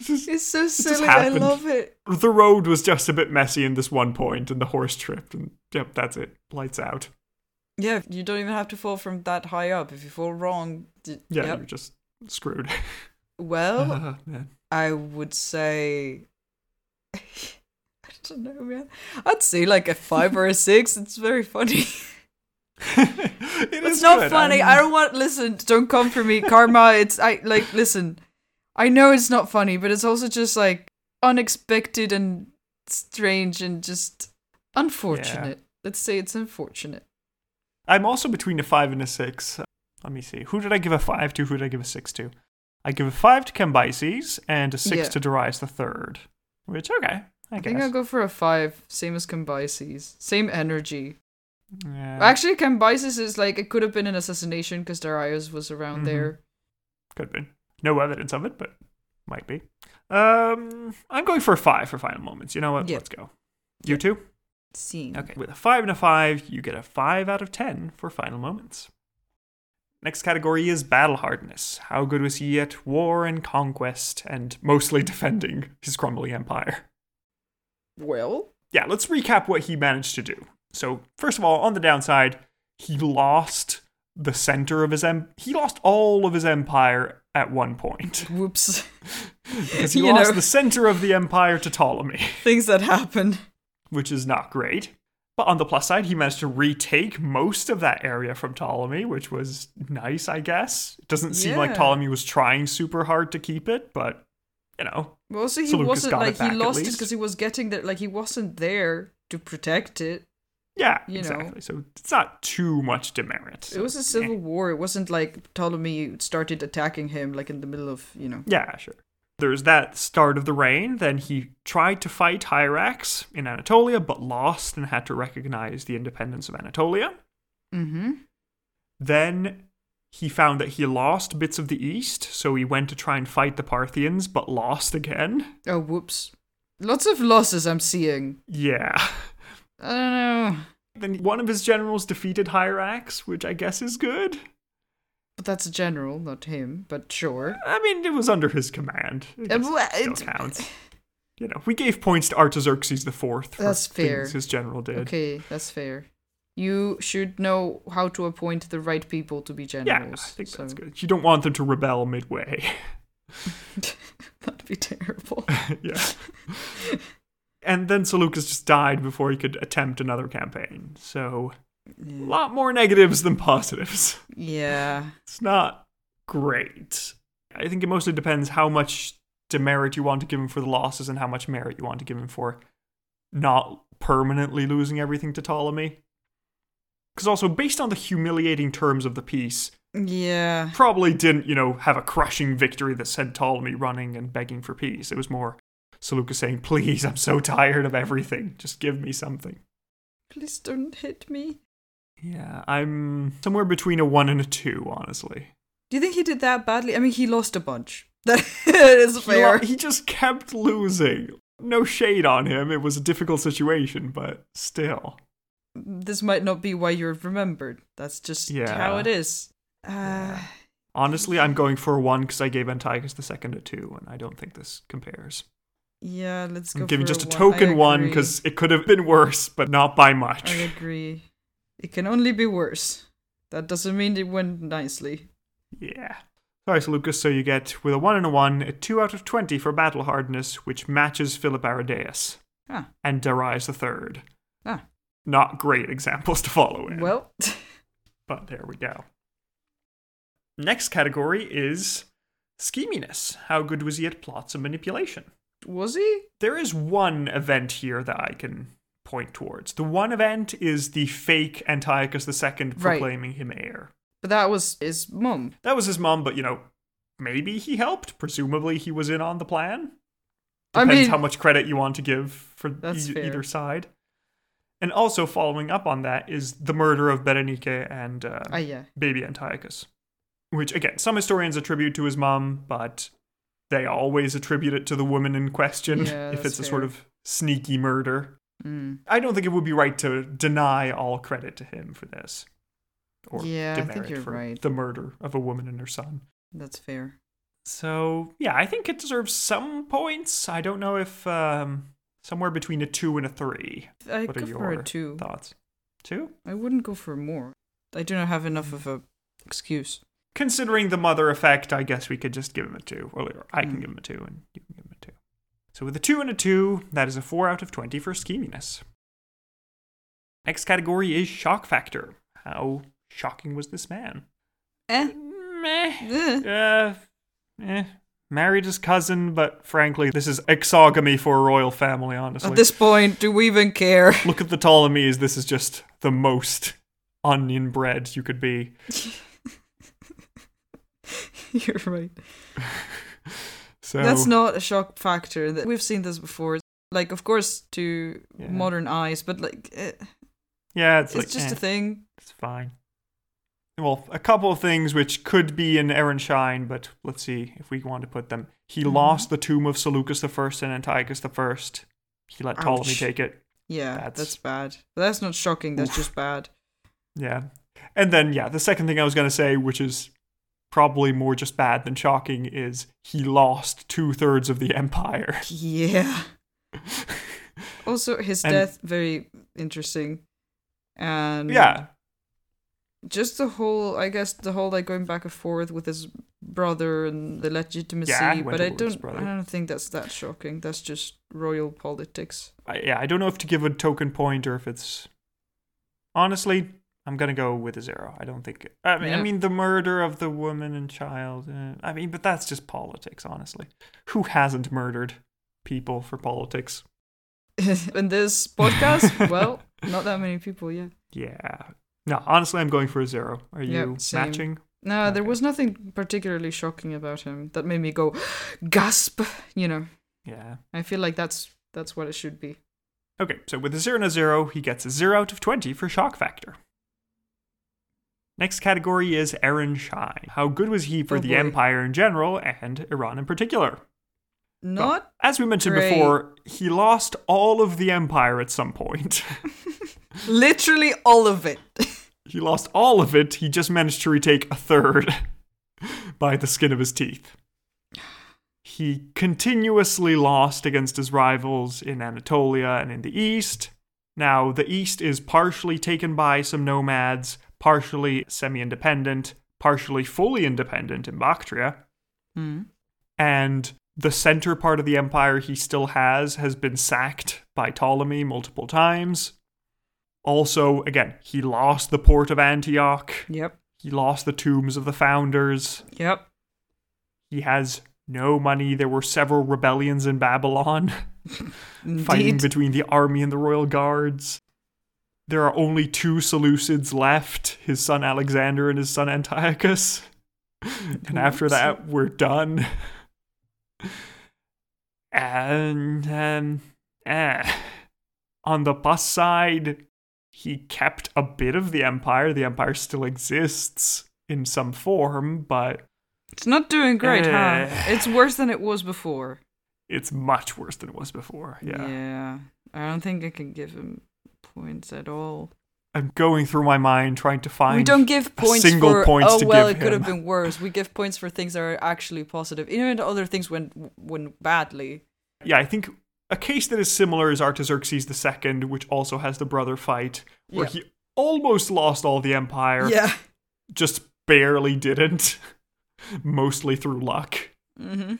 It's just- It's so silly. I love it. the road was just a bit messy in this one point and the horse tripped and yep, that's it. Lights out. Yeah, you don't even have to fall from that high up. If you fall wrong, d- Yeah, yep. you're just screwed. Well, Uh. I would say. I don't know, man. I'd say like a five or a six. It's very funny. It it's is not good. funny. I'm- I don't want. Listen, don't come for me, Karma. It's I like. Listen, I know it's not funny, but it's also just like unexpected and strange and just unfortunate. Let's say it's unfortunate. I'm also between a five and a six. Let me see. Who did I give a five to? Who did I give a six to? I give a five to Cambyses and a six Yeah. to Darius the third. Which okay, I, I think I'll go for a five, same as Cambyses. Same energy. Yeah, Actually, Cambyses is like it could have been an assassination because Darius was around Mhm. there. could be. No evidence of it, but might be. Um, I'm going for a five for final moments. You know what? Yeah. Let's go. You too. Scene. Okay, with a five and a five, you get a five out of ten for final moments. Next category is battle hardness. How good was he at war and conquest, and mostly defending his crumbling empire? Well, yeah, let's recap what he managed to do. So, first of all, on the downside, he lost the center of his em- he lost all of his empire at one point whoops. because he You lost know. the center of the empire to Ptolemy, Things that happen. Which is not great. But on the plus side, he managed to retake most of that area from Ptolemy, which was nice, I guess. It doesn't seem like Ptolemy was trying super hard to keep it, but you know, Well, also he Seleucus wasn't like he lost it because he was getting there. Like he wasn't there to protect it. yeah, You know. exactly. So it's not too much demerit. It was a civil eh. war. It wasn't like Ptolemy started attacking him like in the middle of you know. Yeah, sure. There's that start of the reign. Then he tried to fight Hierax in Anatolia, but lost and had to recognize the independence of Anatolia. Mm-hmm. Then he found that he lost bits of the east, so he went to try and fight the Parthians, but lost again. Oh, whoops. Lots of losses I'm seeing. Yeah. I don't know. Then one of his generals defeated Hierax, which I guess is good. But that's a general, not him. But sure. I mean, it was under his command. It Uh, well, still counts. you know, we gave points to Artaxerxes the Fourth. That's fair. His general did. Okay, that's fair. You should know how to appoint the right people to be generals. Yeah. I think so that's good. You don't want them to rebel midway. That'd be terrible. yeah. and then Seleucus just died before he could attempt another campaign. So a lot more negatives than positives. yeah. It's not great. I think it mostly depends how much demerit you want to give him for the losses and how much merit you want to give him for not permanently losing everything to Ptolemy. Because also, based on the humiliating terms of the peace, Yeah. probably didn't, you know, have a crushing victory that sent Ptolemy running and begging for peace. It was more Seleucus saying, Please, I'm so tired of everything. Just give me something. Please don't hit me. Yeah, I'm somewhere between a one and a two, honestly. Do you think he did that badly? I mean, he lost a bunch. That is He, lo- fair. he just kept losing. No shade on him. It was a difficult situation, but still. This might not be why you're remembered. That's just Yeah. how it is. Uh, Honestly, I'm going for a one because I gave Antiochus the second a two, and I don't think this compares. yeah, let's go. I'm giving just a one. Token one because it could have been worse, but not by much. I agree. It can only be worse. That doesn't mean it went nicely. Yeah. Seleucus. So you get with a one and a one, a two out of twenty for battle hardness, which matches Philip Arrhidaeus Ah. and Darius the third. Ah. Not great examples to follow in. Well, but there we go. Next category is scheminess. How good was he at plots and manipulation? was he? There is one event here that I can point towards. The one event is the fake Antiochus II Right. proclaiming him heir. But that was his mum. That was his mom, but you know, maybe he helped. Presumably, he was in on the plan. I Depends mean- how much credit you want to give for e- either side. And also, following up on that is the murder of Berenike and uh, Ah, yeah. baby Antiochus, which again, some historians attribute to his mom, but they always attribute it to the woman in question Yeah, if it's a sort of sneaky murder. Mm. I don't think it would be right to deny all credit to him for this. Or Yeah, I think demerit you're for right. the murder of a woman and her son. That's fair. So yeah, I think it deserves some points. I don't know if um, somewhere between a two and a three. I What are go for a two. thoughts? Two? I wouldn't go for more. I do not have enough of a excuse. Considering the mother effect, I guess we could just give him a two. Or I can Mm. give him a two, and you can give him a two. So with a two and a two, that is a four out of twenty for scheminess. Next category is shock factor. How shocking was this man? Eh. Meh. Eh. Uh, eh. Married his cousin, but frankly, this is exogamy for a royal family, honestly. At this point, do we even care? Look at the Ptolemies, this is just the most onion bread you could be. You're right. So That's not a shock factor. That We've seen this before. Like, of course, to Yeah. modern eyes, but like, eh, yeah, it's, it's, like, just eh, a thing. It's fine. Well, a couple of things which could be in Aaron Shine, but let's see if we want to put them. He Mhm. lost the tomb of Seleucus the First and Antiochus the First. He let Ptolemy take it. Yeah, That's- that's, bad. That's not shocking. That's Oof. just bad. Yeah. And then, yeah, the second thing I was going to say, which is probably more just bad than shocking, is he lost two thirds of the empire. Yeah. Also, his And- death very interesting, and yeah. just the whole. I guess the whole like going back and forth with his brother and the legitimacy. Yeah, but I over with his don't. I don't think that's that shocking. That's just royal politics. I, yeah, I don't know if to give a token point or if it's. Honestly, I'm gonna go with a zero. I don't think. I mean, I mean the murder of the woman and child. Uh, I mean, but that's just politics. Honestly, who hasn't murdered people for politics? In this podcast, well, not that many people. Yeah. Yeah. No, honestly, I'm going for a zero. Are you Yep, matching? No, there was nothing particularly shocking about him that made me go gasp. You know, Yeah. I feel like that's that's what it should be. Okay, so with a zero and a zero, he gets a zero out of 20 for shock factor. Next category is Aaron Shine. How good was he for Oh the boy. Empire in general and Iran in particular? Not As we mentioned Great. before, he lost all of the Empire at some point. literally all of it. he lost all of it, he just managed to retake a third by the skin of his teeth. He continuously lost against his rivals in Anatolia and in the east. Now, the east is partially taken by some nomads, partially semi independent, partially fully independent in Bactria. Mm. And the center part of the empire he still has has been sacked by Ptolemy multiple times. Also, again, he lost the port of Antioch. Yep. He lost the tombs of the founders. Yep. He has no money. There were several rebellions in Babylon, fighting between the army and the royal guards. There are only two Seleucids left his son Alexander and his son Antiochus. And after that, we're done. And um, eh. on the plus side, he kept a bit of the empire. The empire still exists in some form, but It's not doing great, huh? Eh. It's worse than it was before. it's much worse than it was before. Yeah. Yeah. I don't think I can give him points at all. I'm going through my mind trying to find. we don't give points single for points oh to well it could have been worse. We give points for things that are actually positive. Even other things went went badly. Yeah, I think a case that is similar is Artaxerxes II, which also has the brother fight, where Yeah. he almost lost all the empire, Yeah. just barely didn't, mostly through luck. hmm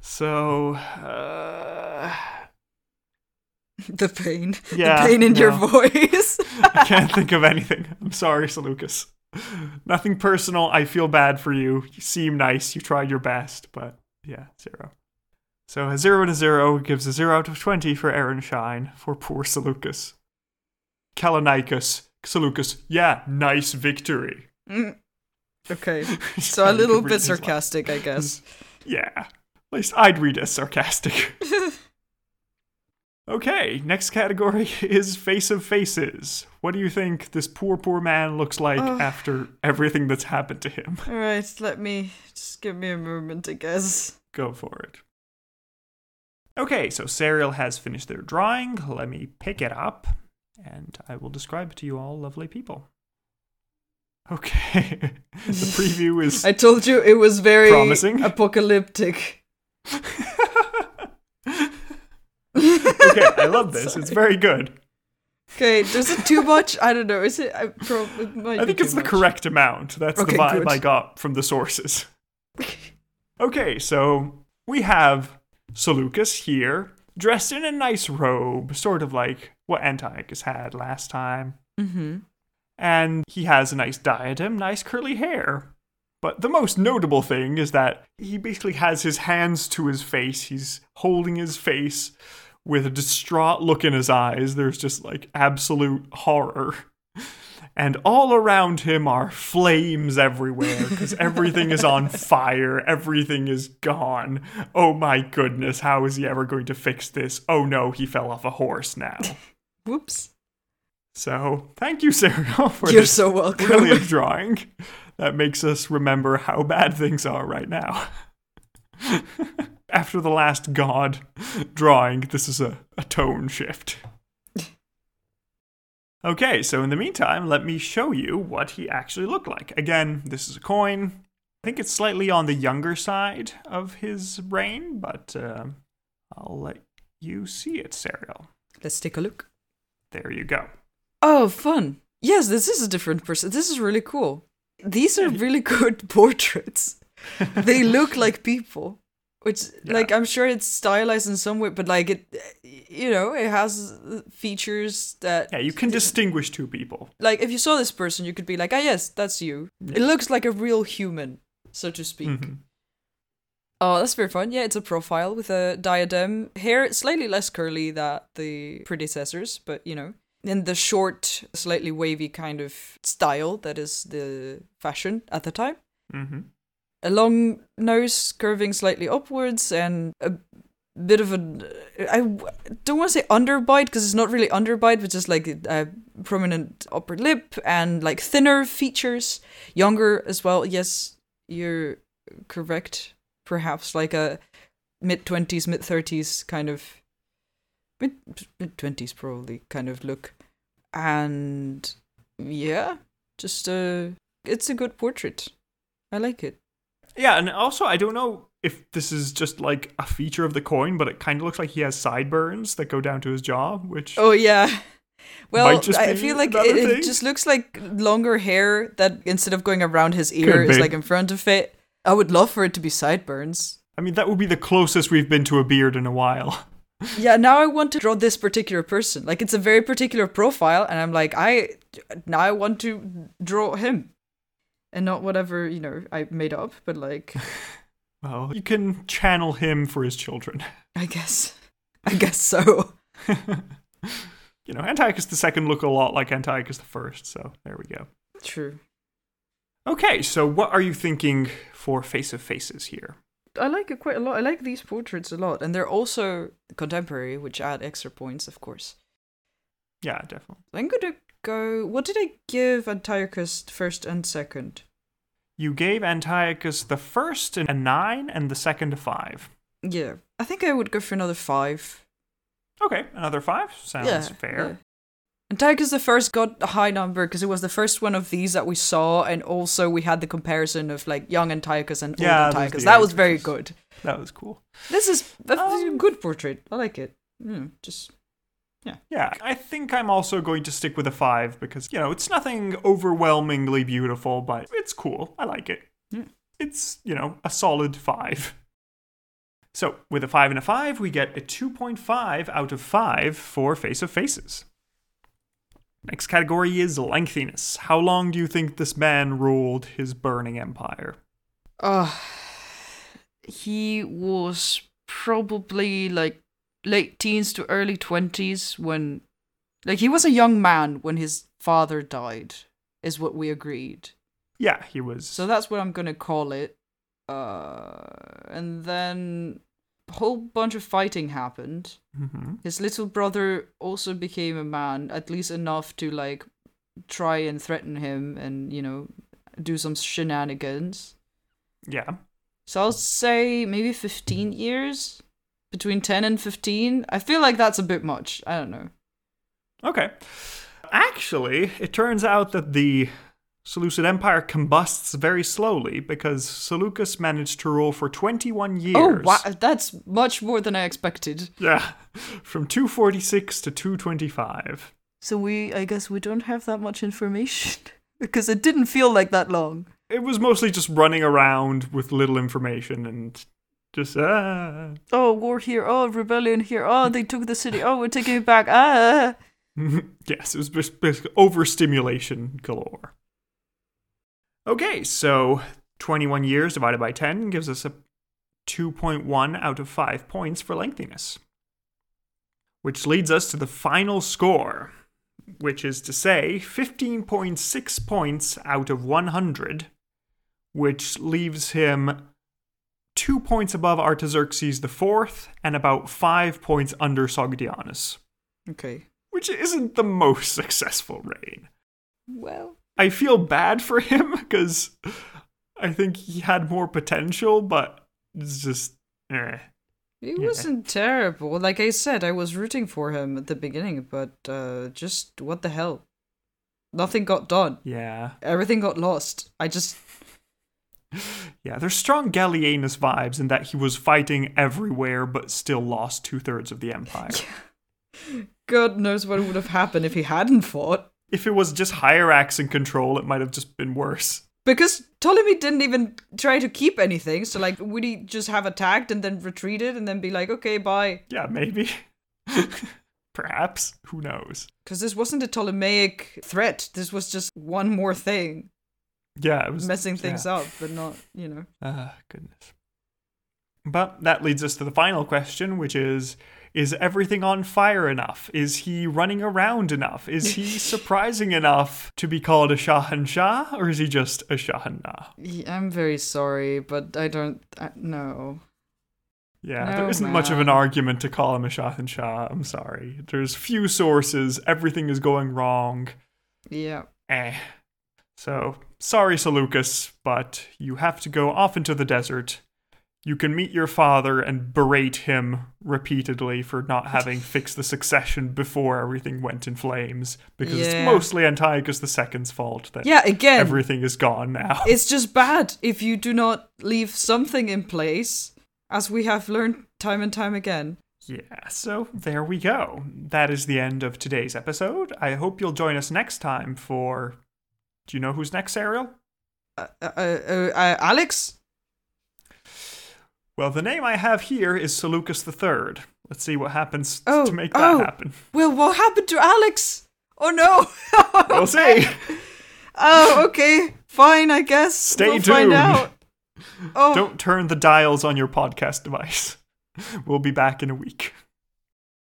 So, uh, The pain. Yeah, the pain in your voice. I can't think of anything. I'm sorry, Seleucus. Nothing personal. I feel bad for you. You seem nice. You tried your best, but yeah, zero. So a zero and a zero gives a zero out of 20 for Aaron Shine for poor Seleucus. Callinicus, Seleucus, yeah, nice victory. Mm. okay. So a little bit sarcastic, I guess. Yeah, at least I'd read as sarcastic. Okay, next category is Face of Faces. What do you think this poor, poor man looks like Ugh. after everything that's happened to him? All right, let me just give me a moment, I guess. Go for it. Okay, so Serial has finished their drawing. Let me pick it up, and I will describe it to you all, lovely people. Okay, the preview is. I told you it was very Promising. apocalyptic. Okay, I love this. It's very good. Okay, is it too much? I don't know. Is it? I, prob- it I think it's the much. correct amount. That's Okay, the vibe good. I got from the sources. okay, so we have Seleucus here, dressed in a nice robe, sort of like what Antiochus had last time. Mm-hmm. And he has a nice diadem, nice curly hair. But the most notable thing is that he basically has his hands to his face. He's holding his face with a distraught look in his eyes. There's just like absolute horror. And all around him are flames everywhere because everything is on fire. Everything is gone. Oh my goodness, how is he ever going to fix this? Oh no, he fell off a horse now. Whoops. So, thank you, Sarah, for You're this so welcome. brilliant drawing. That makes us remember how bad things are right now. After the last god drawing, this is a, a tone shift. Okay, so in the meantime, let me show you what he actually looked like. Again, this is a coin. I think it's slightly on the younger side of his reign, but uh, I'll let you see it, Serial. Let's take a look. There you go. Oh, fun. Yes, this is a different person. This is really cool. These are really good portraits. they look like people, which, Yeah. like, I'm sure it's stylized in some way, but like it, you know, it has features that, Yeah, you can distinguish two people. like, if you saw this person, you could be like, ah, yes, that's you. It looks like a real human, so to speak. Mhm. Oh, that's very fun. Yeah, it's a profile with a diadem. Hair slightly less curly than the predecessors, but you know, in the short, slightly wavy kind of style that is the fashion at the time. Mm-hmm. A long nose curving slightly upwards and a bit of a I w- don't want to say underbite because it's not really underbite, but just like a prominent upper lip and like thinner features, younger as well. Yes, you're correct. Perhaps like a mid twenties, mid thirties kind of mid mid twenties probably kind of look, and yeah, just uh, it's a good portrait. I like it. Yeah, and also I don't know if this is just like a feature of the coin, but it kind of looks like he has sideburns that go down to his jaw, which Oh yeah. Well, I feel like it, it just looks like longer hair that instead of going around his ear Could is be. like in front of it. I would love for it to be sideburns. I mean that would be the closest we've been to a beard in a while. Yeah, now I want to draw this particular person. Like it's a very particular profile, and I'm like, I now I want to draw him, and not whatever you know I made up, but like Well, you can channel him for his children. I guess, I guess so. you know, Antiochus II look a lot like Antiochus I, so there we go. True. Okay, so what are you thinking for Face of Faces here? I like it quite a lot. I like these portraits a lot, and they're also contemporary, which add extra points, of course. Yeah, definitely. I'm gonna go. What did I give Antiochus first and second? You gave Antiochus the first a nine and the second a five. Yeah, I think I would go for another five. Okay, another five sounds yeah, fair. yeah. Antiochus the first got a high number because it was the first one of these that we saw, and also we had the comparison of like young Antiochus and Yeah, old Antiochus. That was very good. That was cool. This is a Um, good portrait. I like it. Mm, just Yeah, Yeah. I think I'm also going to stick with a five because, you know, it's nothing overwhelmingly beautiful, but it's cool. I like it. Yeah. It's, you know, a solid five. So, with a five and a five, we get a 2.5 out of five for Face of Faces. Next category is lengthiness. How long do you think this man ruled his burning empire? Uh, he was probably like late teens to early 20s when. Like, he was a young man when his father died, is what we agreed. Yeah, he was. So that's what I'm gonna call it. Uh, and then a whole bunch of fighting happened. Mhm. His little brother also became a man, at least enough to like try and threaten him and, you know, do some shenanigans. Yeah. So I'll say maybe 15 years? Between 10 and 15? I feel like that's a bit much. I don't know. Okay. Actually, it turns out that the Seleucid Empire combusts very slowly because Seleucus managed to rule for 21 years. Oh, wow. That's much more than I expected. Yeah, from 246 to 225. So we, I guess we don't have that much information. because it didn't feel like that long. It was mostly just running around with little information and just, ah. Oh, war here. Oh, rebellion here. Oh, they took the city. Oh, we're taking it back. Ah. yes, it was basically overstimulation galore. Okay, so 21 years divided by 10 gives us a 2.1 out of 5 points for lengthiness. Which leads us to the final score, which is to say 15.6 points out of 100, which leaves him two points above Artaxerxes IV and about five points under Sogdianus Okay. which isn't the most successful reign. Well. I feel bad for him because I think he had more potential, but it's just eh. It Yeah. wasn't terrible. Like I said, I was rooting for him at the beginning, but uh, just what the hell? Nothing got done. Yeah. Everything got lost. I just. Yeah, there's strong Gallienus vibes in that he was fighting everywhere but still lost two thirds of the empire. Yeah. God knows what would have happened if he hadn't fought. if it was just Hierax in control, it might have just been worse. Because Ptolemy didn't even try to keep anything, so like, would he just have attacked and then retreated and then be like, okay, bye? Yeah, maybe. Perhaps. Who knows? Because this wasn't a Ptolemaic threat. This was just one more thing, Yeah, it was messing things yeah. up, but not, you know. Ah, goodness. But that leads us to the final question, which is Is everything on fire enough? Is he running around enough? Is he surprising enough to be called a Shahanshah, or is he just a Shahanah? Yeah, I'm very sorry, but I don't uh, know. Yeah, No, there isn't much of an argument to call him a Shahanshah. I'm sorry. There's few sources, everything is going wrong. Yeah. Eh. So, sorry, Seleucus, but you have to go off into the desert. You can meet your father and berate him repeatedly for not having fixed the succession before everything went in flames, because it's mostly Antiochus II's fault that Yeah, again, everything is gone now. it's just bad if you do not leave something in place as we have learned time and time again. Yeah, so there we go. That is the end of today's episode. I hope you'll join us next time for. Do you know who's next, Ariel? Uh, uh, uh, uh, Alex? Well, the name I have here is Seleucus III. Let's see what happens Oh, to make that oh. happen. Well, what happened to Alex? Oh no! We'll see. oh, okay. Fine, I guess. Stay we'll find tuned. out. Oh, Don't turn the dials on your podcast device. We'll be back in a week.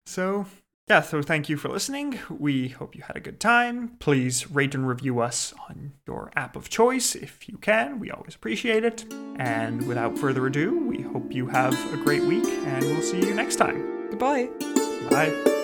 So, yeah, so thank you for listening. We hope you had a good time. Please rate and review us on your app of choice if you can. We always appreciate it. And without further ado, we hope you have a great week and we'll see you next time. goodbye. Bye.